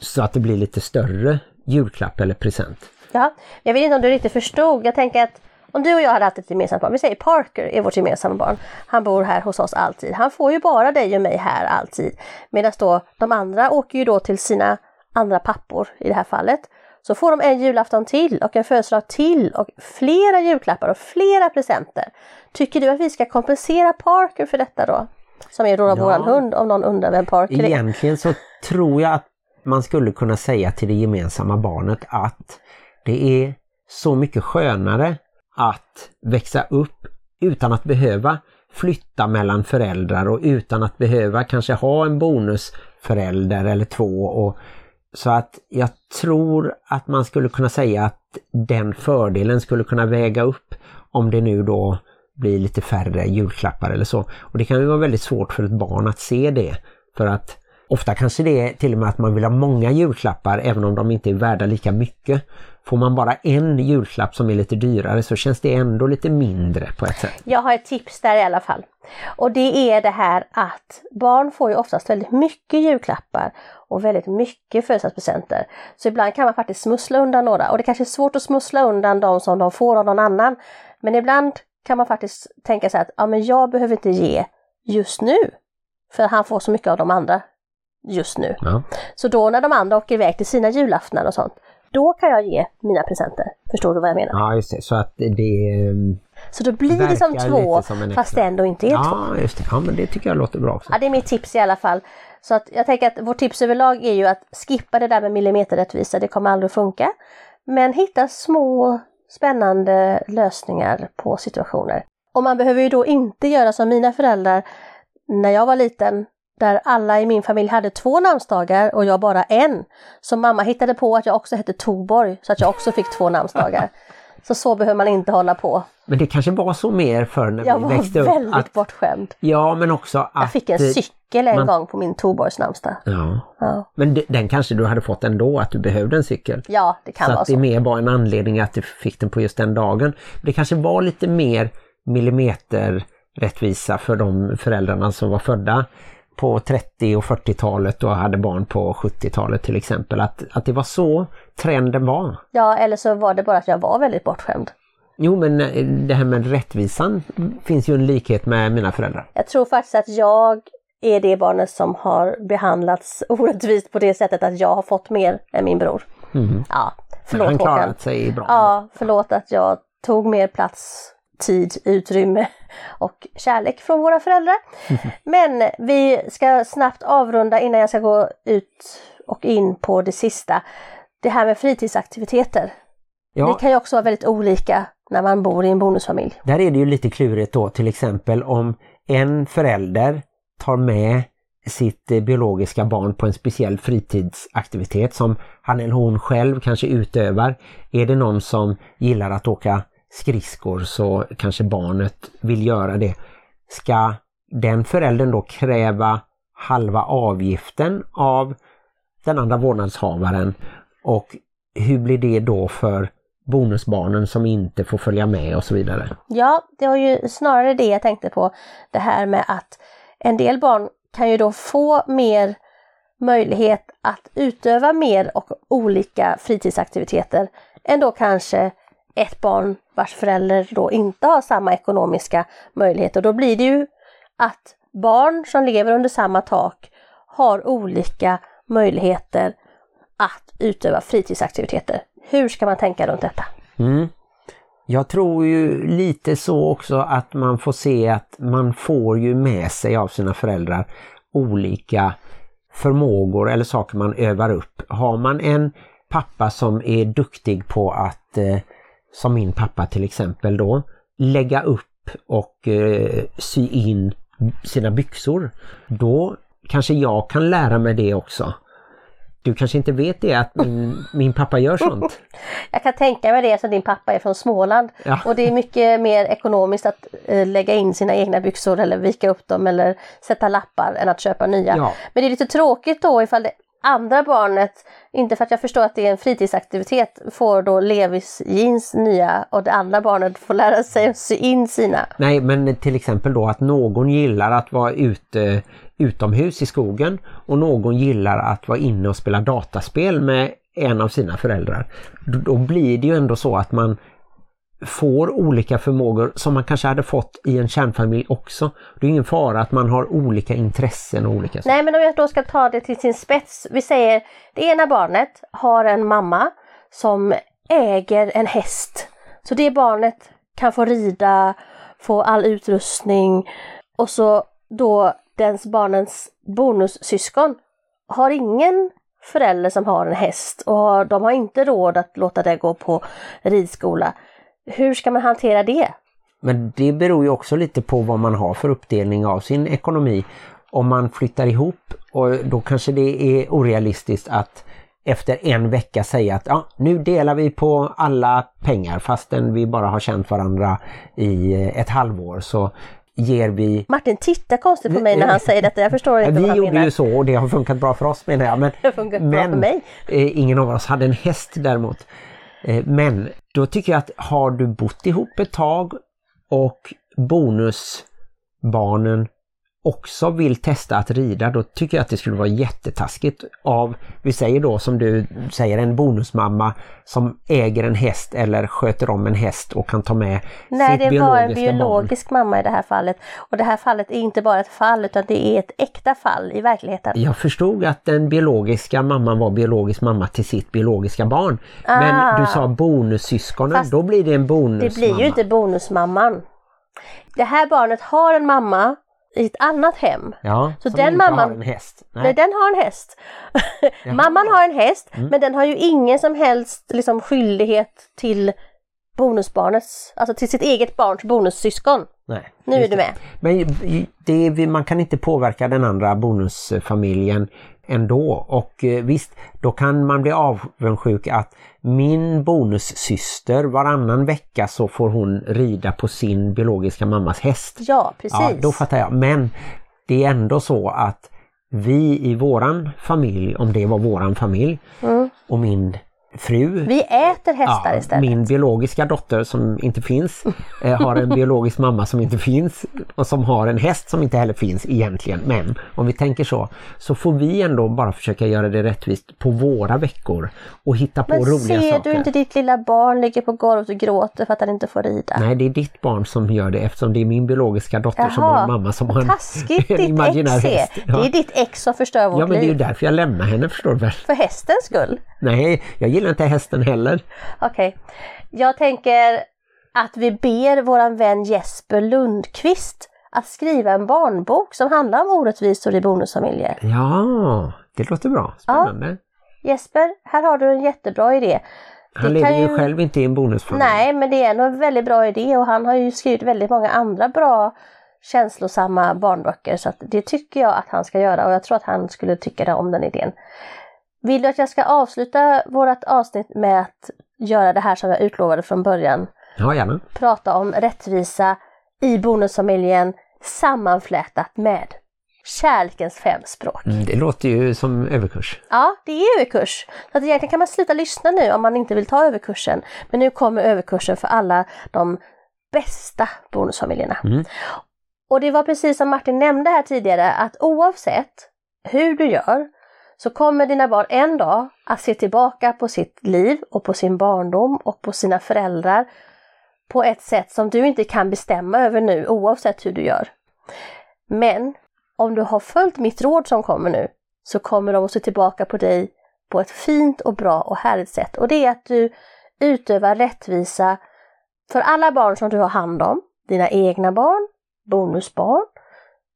B: Så att det blir lite större julklapp eller present.
A: Ja, jag vet inte om du riktigt förstod. Jag tänker att om du och jag hade haft ett gemensamt barn, vi säger Parker är vårt gemensamma barn. Han bor här hos oss alltid. Han får ju bara dig och mig här alltid. Medan då de andra åker ju då till sina andra pappor i det här fallet. Så får de en julafton till och en födelsedag till och flera julklappar och flera presenter. Tycker du att vi ska kompensera Parker för detta då? Som är då ja. våran hund om någon undrar vem Parker är.
B: Egentligen så tror jag att man skulle kunna säga till det gemensamma barnet att det är så mycket skönare att växa upp utan att behöva flytta mellan föräldrar och utan att behöva kanske ha en bonusförälder eller två och så att jag tror att man skulle kunna säga att den fördelen skulle kunna väga upp om det nu då blir lite färre julklappar eller så. Och det kan ju vara väldigt svårt för ett barn att se det. För att ofta kanske det är till och med att man vill ha många julklappar även om de inte är värda lika mycket. Får man bara en julklapp som är lite dyrare så känns det ändå lite mindre på ett sätt.
A: Jag har ett tips där i alla fall. Och det är det här att barn får ju oftast väldigt mycket julklappar och väldigt mycket födelsedagspresenter. Så ibland kan man faktiskt smussla undan några och det kanske är svårt att smussla undan de som de får av någon annan. Men ibland kan man faktiskt tänka sig att ja, men jag behöver inte ge just nu. För han får så mycket av de andra just nu.
B: Ja.
A: Så då när de andra åker iväg till sina julaftnar och sånt, då kan jag ge mina presenter. Förstår du vad jag menar?
B: Ja, just det. Så att det... Um,
A: så då blir det som två, som fast det ändå inte är
B: ja,
A: två.
B: Ja, just det. Ja, men det tycker jag låter bra också.
A: Ja, det är mitt tips i alla fall. Så att jag tänker att vårt tips överlag är ju att skippa det där med millimeterrättvisa, det kommer aldrig att funka. Men hitta små spännande lösningar på situationer. Och man behöver ju då inte göra som mina föräldrar när jag var liten, där alla i min familj hade två namnsdagar och jag bara en. Så mamma hittade på att jag också hette Torborg så att jag också fick två namnsdagar. Så så behöver man inte hålla på.
B: Men det kanske var så mer för när
A: jag
B: vi växte
A: upp.
B: Jag
A: var väldigt att, bortskämd.
B: Ja men också att...
A: Jag fick en cykel en man, gång på min Torborgs namnsdag.
B: Ja.
A: ja.
B: Men den kanske du hade fått ändå, att du behövde en cykel.
A: Ja, det kan
B: så
A: vara
B: så. att det mer var en anledning att du fick den på just den dagen. Det kanske var lite mer millimeter rättvisa för de föräldrarna som var födda på 30 och 40-talet och hade barn på 70-talet till exempel. Att, att det var så trenden var.
A: Ja, eller så var det bara att jag var väldigt bortskämd.
B: Jo, men eh, det här med rättvisan finns ju en likhet med mina föräldrar.
A: Jag tror faktiskt att jag är det barnet som har behandlats orättvist på det sättet att jag har fått mer än min bror.
B: Mm.
A: Ja, förlåt
B: Han klarat
A: Håkan.
B: sig bra.
A: Ja, förlåt att jag tog mer plats tid, utrymme och kärlek från våra föräldrar. Men vi ska snabbt avrunda innan jag ska gå ut och in på det sista. Det här med fritidsaktiviteter.
B: Ja.
A: Det kan ju också vara väldigt olika när man bor i en bonusfamilj.
B: Där är det ju lite klurigt då till exempel om en förälder tar med sitt eh, biologiska barn på en speciell fritidsaktivitet som han eller hon själv kanske utövar. Är det någon som gillar att åka skridskor så kanske barnet vill göra det. Ska den föräldern då kräva halva avgiften av den andra vårdnadshavaren och hur blir det då för bonusbarnen som inte får följa med och så vidare?
A: Ja, det var ju snarare det jag tänkte på. Det här med att en del barn kan ju då få mer möjlighet att utöva mer och olika fritidsaktiviteter än då kanske ett barn vars förälder då inte har samma ekonomiska möjligheter. Då blir det ju att barn som lever under samma tak har olika möjligheter att utöva fritidsaktiviteter. Hur ska man tänka runt detta?
B: Mm. Jag tror ju lite så också att man får se att man får ju med sig av sina föräldrar olika förmågor eller saker man övar upp. Har man en pappa som är duktig på att, eh, som min pappa till exempel då, lägga upp och eh, sy in sina byxor, då kanske jag kan lära mig det också. Du kanske inte vet det att min, min pappa gör sånt?
A: Jag kan tänka mig det, så din pappa är från Småland
B: Ja.
A: och det är mycket mer ekonomiskt att eh, lägga in sina egna byxor eller vika upp dem eller sätta lappar än att köpa nya.
B: Ja.
A: Men det är lite tråkigt då ifall det andra barnet, inte för att jag förstår att det är en fritidsaktivitet, får då Levis jeans nya och det andra barnet får lära sig att sy in sina.
B: Nej, men till exempel då att någon gillar att vara ute utomhus i skogen och någon gillar att vara inne och spela dataspel med en av sina föräldrar. Då, blir det ju ändå så att man får olika förmågor som man kanske hade fått i en kärnfamilj också. Det är ingen fara att man har olika intressen och olika saker.
A: Nej men om jag då ska ta det till sin spets. Vi säger det ena barnet har en mamma som äger en häst. Så det barnet kan få rida, få all utrustning och så då dens barnens bonussyskon har ingen förälder som har en häst och de har inte råd att låta det gå på ridskola. Hur ska man hantera det?
B: Men det beror ju också lite på vad man har för uppdelning av sin ekonomi. Om man flyttar ihop och då kanske det är orealistiskt att efter en vecka säga att ja, nu delar vi på alla pengar fastän vi bara har känt varandra i eh, ett halvår så ger vi
A: Martin tittar konstigt på mig när han säger detta. Jag förstår inte
B: Ja,
A: vad
B: vi
A: han
B: gjorde
A: menar.
B: ju så och det har funkat bra för oss menar jag. Men,
A: Det har funkat bra för mig.
B: Eh, ingen av oss hade en häst däremot. Eh, men då tycker jag att har du bott ihop ett tag och bonusbarnen också vill testa att rida, då tycker jag att det skulle vara jättetaskigt av, vi säger då som du säger, en bonusmamma som äger en häst eller sköter om en häst och kan ta med
A: Nej,
B: sitt
A: det var en
B: biologiska barn.
A: biologisk mamma i det här fallet. Och det här fallet är inte bara ett fall utan det är ett äkta fall i verkligheten.
B: Jag förstod att den biologiska mamman var biologisk mamma till sitt biologiska barn.
A: Ah.
B: Men du sa bonussyskonen,
A: Fast
B: då blir det en bonusmamma.
A: Det blir ju inte bonusmamman. Det här barnet har en mamma i ett annat hem.
B: Ja,
A: Så den mamman-
B: har en häst. Nej.
A: Nej, den har en häst. Mamman har en häst men den har ju ingen som helst liksom, skyldighet till bonusbarnets, alltså till sitt eget barns bonussyskon.
B: Nej,
A: Nu är du
B: det.
A: med.
B: Men det man kan inte påverka den andra bonusfamiljen ändå och eh, visst, då kan man bli avundsjuk att min bonussyster varannan vecka så får hon rida på sin biologiska mammas häst.
A: Ja, precis.
B: Ja, då fattar jag. Men det är ändå så att vi i våran familj, om det var våran familj och min fru.
A: Vi äter hästar
B: Ja,
A: istället.
B: min biologiska dotter som inte finns eh, har en biologisk mamma som inte finns och som har en häst som inte heller finns egentligen. Men om vi tänker så, så får vi ändå bara försöka göra det rättvist på våra veckor och hitta på
A: Men
B: roliga
A: ser
B: saker.
A: du inte ditt lilla barn ligger på golvet och gråter för att han inte får rida?
B: Nej, det är ditt barn som gör det eftersom det är min biologiska dotter som
A: Jaha,
B: har en mamma som har en,
A: Taskigt
B: en imaginär häst.
A: Det är ditt ex som förstör vårt
B: Ja, men det är ju
A: liv.
B: därför jag lämnar henne förstår du väl.
A: För hästens skull.
B: Nej, jag gillar inte hästen heller.
A: Okej. Jag tänker att vi ber våran vän Jesper Lundqvist att skriva en barnbok som handlar om orättvisor i bonusfamiljer.
B: Ja, det låter bra. Spännande.
A: Jesper, här har du en jättebra idé.
B: Han
A: Det
B: lever
A: kan
B: ju själv inte i en bonusfamilj.
A: Nej, men det är nog en väldigt bra idé och han har ju skrivit väldigt många andra bra känslosamma barnböcker så att det tycker jag att han ska göra och jag tror att han skulle tycka om den idén. Vill du att jag ska avsluta vårt avsnitt med att göra det här som jag utlovade från början?
B: Ja, gärna.
A: prata om rättvisa i bonusfamiljen sammanflätat med kärlekens fem språk.
B: Mm, Det låter ju som överkurs.
A: Ja, det är överkurs. Så att egentligen kan man sluta lyssna nu om man inte vill ta överkursen. Men nu kommer överkursen för alla de bästa bonusfamiljerna.
B: Mm.
A: Och det var precis som Martin nämnde här tidigare att oavsett hur du gör så kommer dina barn en dag att se tillbaka på sitt liv och på sin barndom och på sina föräldrar på ett sätt som du inte kan bestämma över nu oavsett hur du gör. Men om du har följt mitt råd som kommer nu så kommer de att se tillbaka på dig på ett fint och bra och härligt sätt. Och det är att du utövar rättvisa för alla barn som du har hand om, dina egna barn, bonusbarn,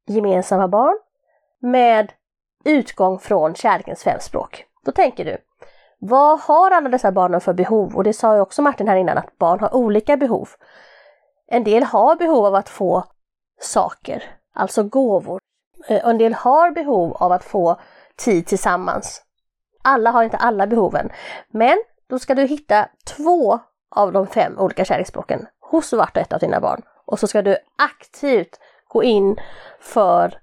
A: gemensamma barn, med utgång från kärlekens fem språk. Då tänker du, vad har alla dessa barnen för behov? Och det sa ju också Martin här innan, att barn har olika behov. En del har behov av att få saker, alltså gåvor. Eh, en del har behov av att få tid tillsammans. Alla har inte alla behoven. Men då ska du hitta två av de fem olika kärleksspråken hos vart och ett av dina barn. Och så ska du aktivt gå in för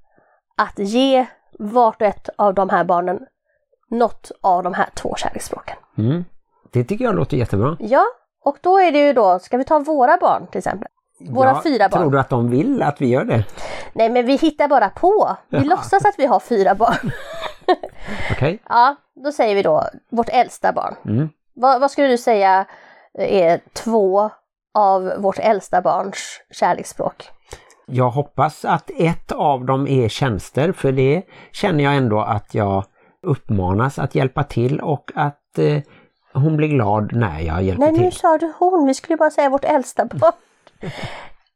A: att ge vart och ett av de här barnen något av de här två kärleksspråken.
B: Mm. Det tycker jag låter jättebra.
A: Ja, och då är det ju då, ska vi ta våra barn till exempel? Våra
B: Ja,
A: fyra barn.
B: Tror du att de vill att vi gör det?
A: Nej men vi hittar bara på. Vi
B: Jaha.
A: låtsas att vi har fyra barn.
B: Okej?
A: Ja, då säger vi då vårt äldsta barn.
B: Mm.
A: Vad, vad skulle du säga är två av vårt äldsta barns kärleksspråk?
B: Jag hoppas att ett av dem är tjänster för det känner jag ändå att jag uppmanas att hjälpa till och att eh, hon blir glad när jag hjälper
A: Nej, nu
B: till.
A: sa du hon. Vi skulle bara säga vårt äldsta barn.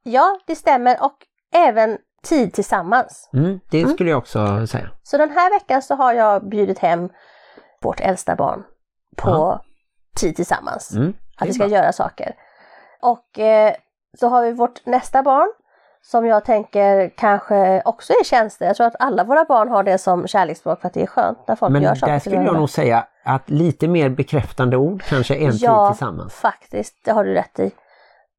A: Ja, det stämmer och även tid tillsammans.
B: Mm, det skulle jag också säga.
A: Så den här veckan så har jag bjudit hem vårt äldsta barn på
B: Ja.
A: tid tillsammans.
B: Mm,
A: att vi ska
B: bra.
A: göra saker. Och eh, så har vi vårt nästa barn som jag tänker kanske också är tjänster. Jag tror att alla våra barn har det som kärleksspråk för att det är skönt när folk
B: Men
A: gör
B: där
A: saker för
B: skulle jag nog säga att lite mer bekräftande ord kanske en
A: Ja,
B: tid tillsammans.
A: faktiskt, det har du rätt i.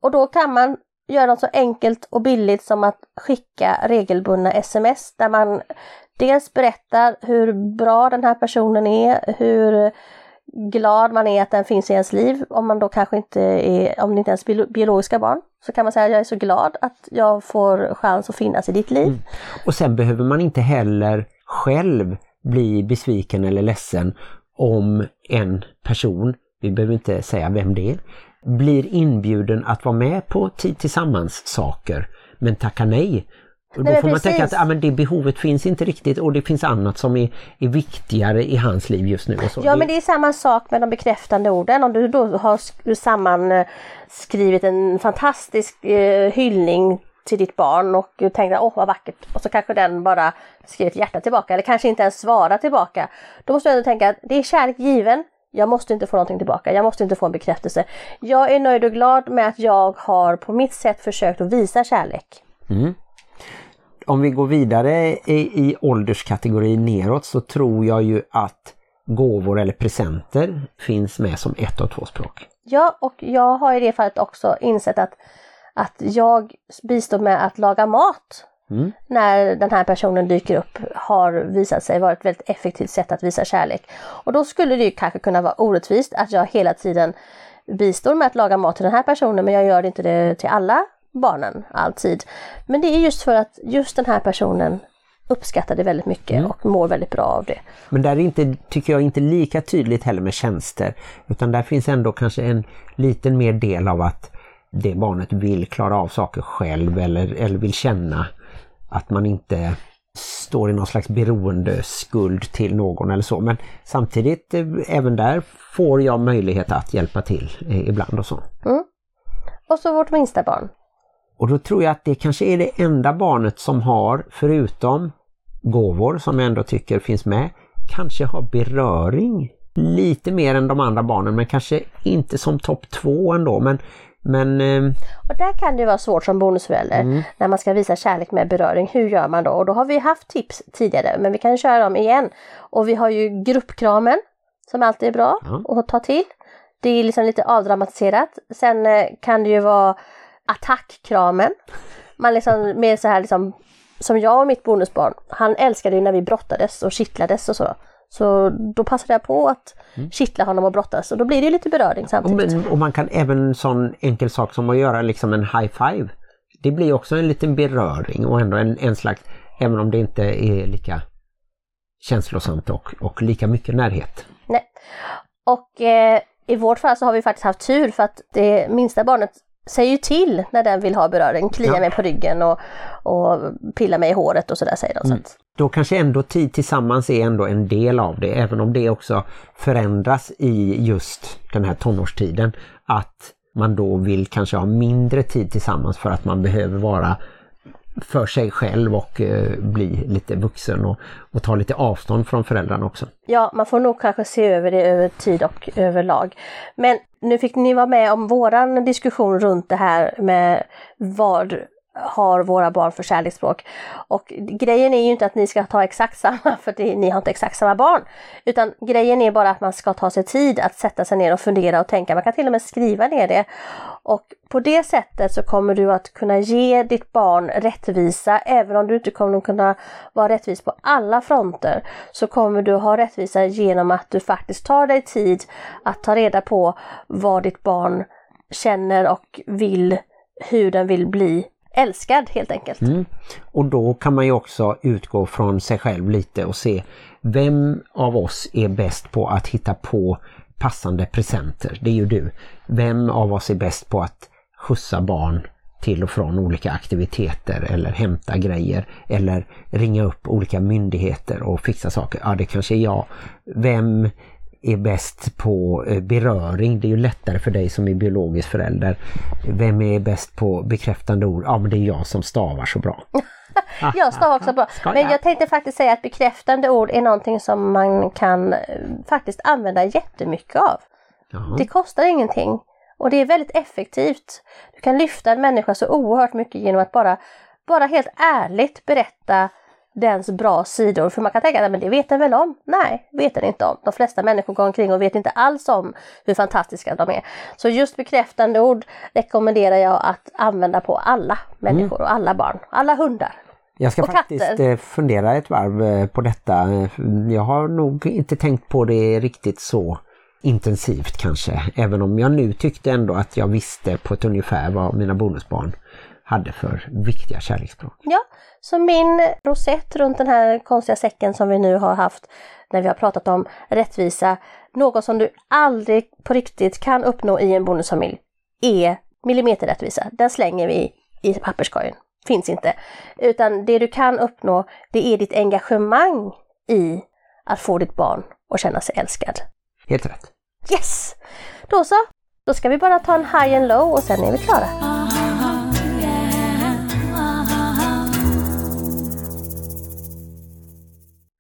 A: Och då kan man göra något så enkelt och billigt som att skicka regelbundna sms där man dels berättar hur bra den här personen är, hur glad man är att den finns i ens liv. Om man då kanske inte är, om det inte är ens är biologiska barn, så kan man säga att jag är så glad att jag får chans att finnas i ditt liv.
B: Mm. Och sen behöver man inte heller själv bli besviken eller ledsen om en person, vi behöver inte säga vem det är, blir inbjuden att vara med på tid tillsammans saker men tackar nej. Och då
A: Nej,
B: får man tänka att
A: precis.
B: ja, men det behovet finns inte riktigt och det finns annat som är, är viktigare i hans liv just nu.
A: Ja men det är samma sak med de bekräftande orden. Om du då har sk- samman eh, skrivit en fantastisk eh, hyllning till ditt barn och du tänkte åh vad vackert och så kanske den bara skriver ett hjärta tillbaka eller kanske inte ens svarar tillbaka. Då måste du ändå tänka att det är kärlek given. Jag måste inte få någonting tillbaka. Jag måste inte få en bekräftelse. Jag är nöjd och glad med att jag har på mitt sätt försökt att visa kärlek.
B: Om vi går vidare i, i ålderskategori neråt så tror jag ju att gåvor eller presenter finns med som ett av två språk.
A: Ja, och jag har i det fallet också insett att, att jag bistår med att laga mat
B: Mm.
A: när den här personen dyker upp har visat sig vara ett väldigt effektivt sätt att visa kärlek. Och då skulle det ju kanske kunna vara orättvist att jag hela tiden bistår med att laga mat till den här personen men jag gör inte det till alla barnen alltid. Men det är just för att just den här personen uppskattar det väldigt mycket och mår väldigt bra av det.
B: Men där är inte, tycker jag inte lika tydligt heller med tjänster utan där finns ändå kanske en liten mer del av att det barnet vill klara av saker själv eller, eller vill känna att man inte står i någon slags beroende skuld till någon eller så. Men samtidigt eh, även där får jag möjlighet att hjälpa till eh, ibland och så.
A: Och så vårt minsta barn.
B: Och då tror jag att det kanske är det enda barnet som har, förutom gåvor som jag ändå tycker finns med, kanske har beröring lite mer än de andra barnen men kanske inte som topp två ändå. Men, men eh,
A: Och där kan det vara svårt som bonusförälder när man ska visa kärlek med beröring. Hur gör man då? Och då har vi haft tips tidigare men vi kan köra dem igen. Och vi har ju gruppkramen som alltid är bra
B: Ja.
A: att ta till. Det är liksom lite avdramatiserat. Sen eh, kan det ju vara attackkramen. Man liksom mer så här liksom, som jag och mitt bonusbarn, han älskade ju när vi brottades och kittlades och så. Så då passade jag på att kittla honom och brottas och då blir det lite beröring
B: Och,
A: samtidigt.
B: men, och man kan även en sån enkel sak som att göra liksom en high five. Det blir också en liten beröring och ändå en, en slags, även om det inte är lika känslosamt och, och lika mycket närhet.
A: Nej. Och eh, i vårt fall så har vi faktiskt haft tur för att det minsta barnet säger ju till när den vill ha beröring, kliar
B: Ja.
A: mig på ryggen och, och pillar mig i håret och sådär säger de. Så att,
B: Då kanske ändå tid tillsammans är ändå en del av det, även om det också förändras i just den här tonårstiden. Att man då vill kanske ha mindre tid tillsammans för att man behöver vara för sig själv och eh, bli lite vuxen och, och ta lite avstånd från föräldrarna också.
A: Ja, man får nog kanske se över det över tid och överlag. Men nu fick ni vara med om våran diskussion runt det här med vad har våra barn för kärleksspråk. Och grejen är ju inte att ni ska ta exakt samma, för det, ni har inte exakt samma barn. Utan grejen är bara att man ska ta sig tid att sätta sig ner och fundera och tänka. Man kan till och med skriva ner det. Och på det sättet så kommer du att kunna ge ditt barn rättvisa, även om du inte kommer kunna vara rättvis på alla fronter, så kommer du ha rättvisa genom att du faktiskt tar dig tid att ta reda på vad ditt barn känner och vill, hur den vill bli älskad helt enkelt. Mm.
B: Och då kan man ju också utgå från sig själv lite och se vem av oss är bäst på att hitta på passande presenter. Det är ju du. Vem av oss är bäst på att skjutsa barn till och från olika aktiviteter eller hämta grejer eller ringa upp olika myndigheter och fixa saker. Ja, det kanske är jag. Vem är bäst på eh, beröring? Det är ju lättare för dig som är biologisk förälder. Vem är bäst på bekräftande ord? Ja, men det är jag som stavar så bra.
A: Jag stavar också bra. Men jag tänkte faktiskt säga att bekräftande ord är någonting som man kan eh, faktiskt använda jättemycket av.
B: Jaha.
A: Det kostar ingenting och det är väldigt effektivt. Du kan lyfta en människa så oerhört mycket genom att bara, bara helt ärligt berätta dens bra sidor. För man kan tänka, "Nej, men det vet den väl om? Nej, vet den inte om. De flesta människor går omkring och vet inte alls om hur fantastiska de är. Så just bekräftande ord rekommenderar jag att använda på alla människor och alla barn, alla hundar.
B: Jag ska faktiskt
A: katter.
B: eh, fundera ett varv eh, på detta. Eh, Jag har nog inte tänkt på det riktigt så intensivt kanske. Även om jag nu tyckte ändå att jag visste på ett ungefär vad mina bonusbarn hade för viktiga kärleksspråk.
A: Ja, så min rosett runt den här konstiga säcken som vi nu har haft när vi har pratat om rättvisa, något som du aldrig på riktigt kan uppnå i en bonusfamilj, är millimeterrättvisa. Den slänger vi i papperskorgen. Finns inte. Utan det du kan uppnå, det är ditt engagemang i att få ditt barn att känna sig älskad.
B: Helt rätt.
A: Yes! Då så! Då ska vi bara ta en high and low och sen är vi klara.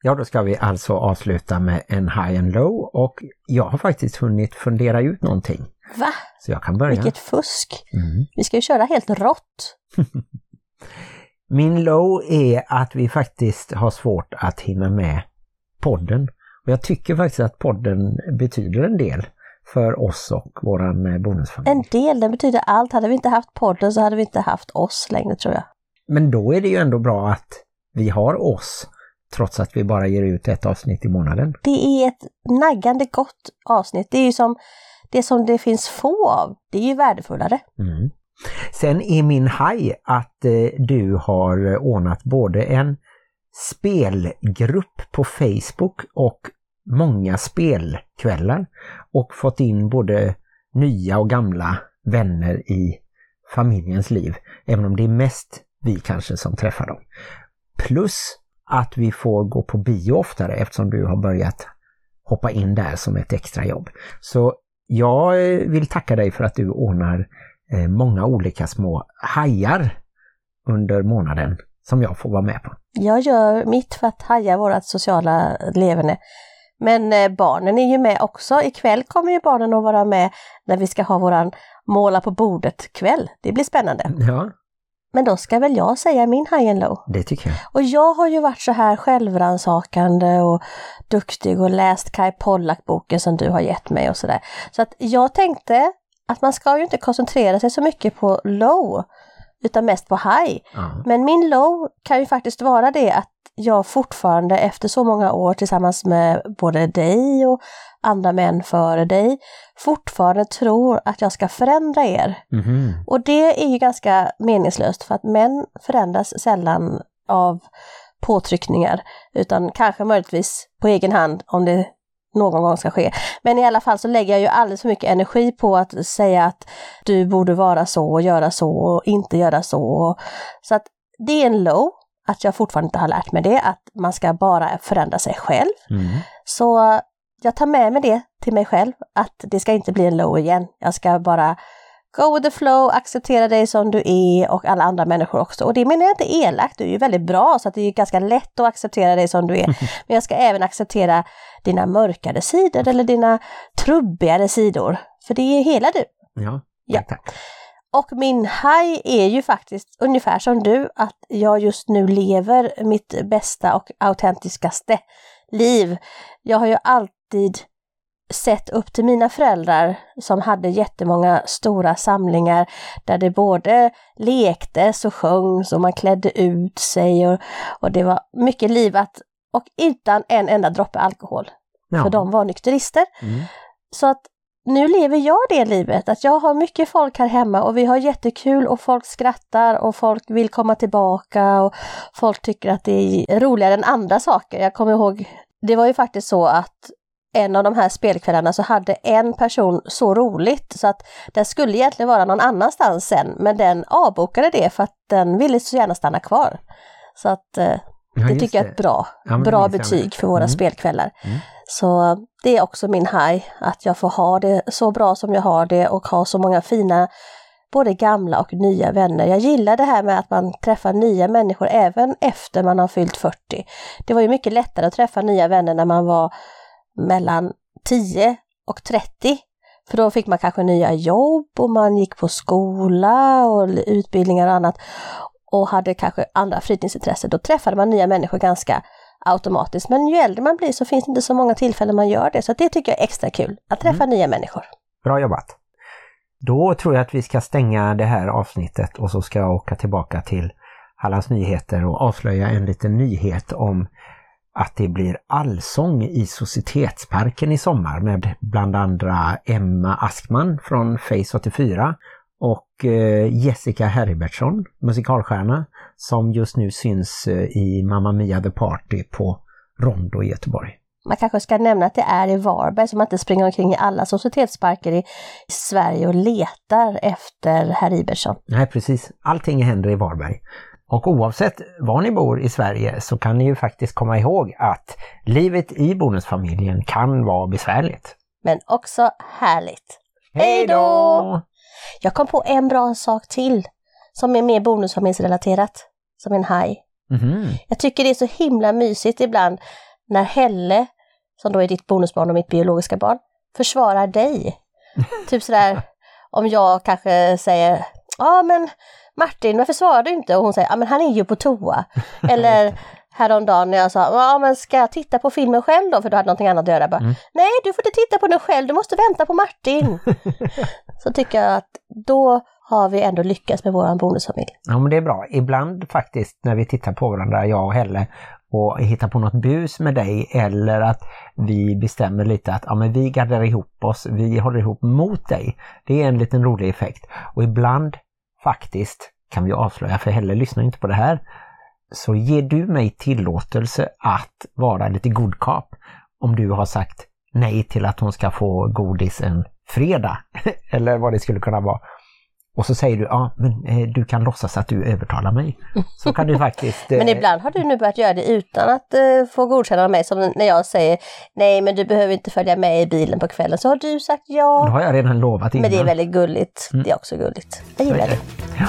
B: Ja, då ska vi alltså avsluta med en high and low och jag har faktiskt hunnit fundera ut någonting.
A: Va?
B: Så jag kan börja.
A: Vilket fusk!
B: Mm.
A: Vi ska ju köra helt rått.
B: Min low är att vi faktiskt har svårt att hinna med podden. Och jag tycker faktiskt att podden betyder en del för oss och våran eh, bonusfamilj.
A: En del, det betyder allt. Hade vi inte haft podden så hade vi inte haft oss längre tror jag.
B: Men då är det ju ändå bra att vi har oss trots att vi bara ger ut ett avsnitt i månaden.
A: Det är ett naggande gott avsnitt. Det är ju som det som det finns få av. Det är ju värdefullare.
B: Mm. Sen är min haj att eh, du har ordnat både en spelgrupp på Facebook och många spelkvällar och fått in både nya och gamla vänner i familjens liv, även om det är mest vi kanske som träffar dem. Plus att vi får gå på bio oftare eftersom du har börjat hoppa in där som ett extra jobb. Så jag eh, vill tacka dig för att du ordnar eh, många olika små hajar under månaden som jag får vara med på.
A: Jag gör mitt för att haja vårt sociala leverne. Men eh, barnen är ju med också. Ikväll kommer ju barnen att vara med när vi ska ha våran måla på bordet kväll. Det blir spännande.
B: Ja,
A: Men då ska väl jag säga min high and low.
B: Det tycker jag.
A: Och jag har ju varit så här självransakande och duktig och läst Kai Pollak-boken som du har gett mig och sådär. Så att jag tänkte att man ska ju inte koncentrera sig så mycket på low, utan mest på high.
B: Ja.
A: Men min low kan ju faktiskt vara det att jag fortfarande efter så många år tillsammans med både dig och andra män före dig fortfarande tror att jag ska förändra er.
B: Mhm.
A: Och det är ju ganska meningslöst för att män förändras sällan av påtryckningar utan kanske möjligtvis på egen hand om det någon gång ska ske. Men i alla fall så lägger jag ju alldeles för mycket energi på att säga att du borde vara så och göra så och inte göra så. Så att det är en low, att jag fortfarande inte har lärt mig det, att man ska bara förändra sig själv.
B: Mm.
A: Så jag tar med mig det till mig själv, att det ska inte bli en low igen. Jag ska bara go with the flow, acceptera dig som du är och alla andra människor också. Och det menar jag inte elakt, du är ju väldigt bra så att det är ganska lätt att acceptera dig som du är. Men jag ska även acceptera dina mörkare sidor eller dina trubbigare sidor. För det är hela du.
B: Ja,
A: Ja.
B: tack.
A: Och min high är ju faktiskt ungefär som du, att jag just nu lever mitt bästa och autentiskaste liv. Jag har ju alltid sett upp till mina föräldrar som hade jättemånga stora samlingar där det både lektes och sjöngs och man klädde ut sig och, och det var mycket livat och utan en enda droppe alkohol.
B: Ja.
A: För de var nykterister.
B: Mm.
A: Så att nu lever jag det livet, att jag har mycket folk här hemma och vi har jättekul och folk skrattar och folk vill komma tillbaka och folk tycker att det är roligare än andra saker. Jag kommer ihåg, det var ju faktiskt så att en av de här spelkvällarna så hade en person så roligt så att den skulle egentligen vara någon annanstans sen men den avbokade det för att den ville så gärna stanna kvar. Så att eh,
B: Ja,
A: det tycker jag är ett bra,
B: Ja,
A: bra betyg för våra
B: Mm.
A: spelkvällar.
B: Mm.
A: Så det är också min high, att jag får ha det så bra som jag har det och ha så många fina både gamla och nya vänner. Jag gillar det här med att man träffar nya människor även efter man har fyllt 40. Det var ju mycket lättare att träffa nya vänner när man var mellan 10 och 30. För då fick man kanske nya jobb och man gick på skola och utbildningar och annat och hade kanske andra fritidsintressen. Då träffade man nya människor ganska automatiskt. Men ju äldre man blir så finns det inte så många tillfällen man gör det. Så det tycker jag är extra kul, att träffa nya människor.
B: Bra jobbat! Då tror jag att vi ska stänga det här avsnittet och så ska jag åka tillbaka till Hallands Nyheter och avslöja en liten nyhet om att det blir allsång i Societetsparken i sommar med bland andra Emma Askman från Face 84 och eh, Jessica Herbertsson, musikalstjärna, som just nu syns eh, i Mamma Mia The Party på Rondo i Göteborg.
A: Man kanske ska nämna att det är i Varberg så man inte springer omkring i alla societetsparker i Sverige och letar efter herr Ibersson.
B: Nej precis, allting händer i Varberg. Och oavsett var ni bor i Sverige så kan ni ju faktiskt komma ihåg att livet i bonusfamiljen kan vara besvärligt.
A: Men också härligt.
B: Hej då!
A: Jag kom på en bra sak till som är mer bonusfamiljsrelaterat, som en haj.
B: Mhm.
A: Jag tycker det är så himla mysigt ibland när Helle, som då är ditt bonusbarn och mitt biologiska barn, försvarar dig. typ sådär, om jag kanske säger, ja men Martin, varför svarar du inte? Och hon säger, ja men han är ju på toa. Eller häromdagen när jag sa, ja men ska jag titta på filmen själv då? För du hade någonting annat att göra. Jag Bara,
B: Mm.
A: Nej, du får inte titta på den själv, du måste vänta på Martin. Så tycker jag att då har vi ändå lyckats med vår bonusfamilj.
B: Ja men det är bra. Ibland faktiskt när vi tittar på varandra, jag och Helle, och hittar på något bus med dig eller att vi bestämmer lite att ja, men vi gaddar ihop oss, vi håller ihop mot dig. Det är en liten rolig effekt. Och ibland faktiskt kan vi avslöja, för Helle lyssnar inte på det här, så ger du mig tillåtelse att vara lite godkap om du har sagt nej till att hon ska få godis en fredag. eller vad det skulle kunna vara. Och så säger du, ja men eh, du kan låtsas att du övertalar mig. Så kan du faktiskt...
A: Men
B: eh,
A: ibland har du nu börjat göra det utan att eh, få godkänna av mig. Som när jag säger nej men du behöver inte följa med i bilen på kvällen. Så har du sagt ja.
B: har jag redan lovat innan.
A: Men det är väldigt gulligt.
B: Mm.
A: Det är också gulligt. Jag gillar
B: det.
A: det.
B: Ja.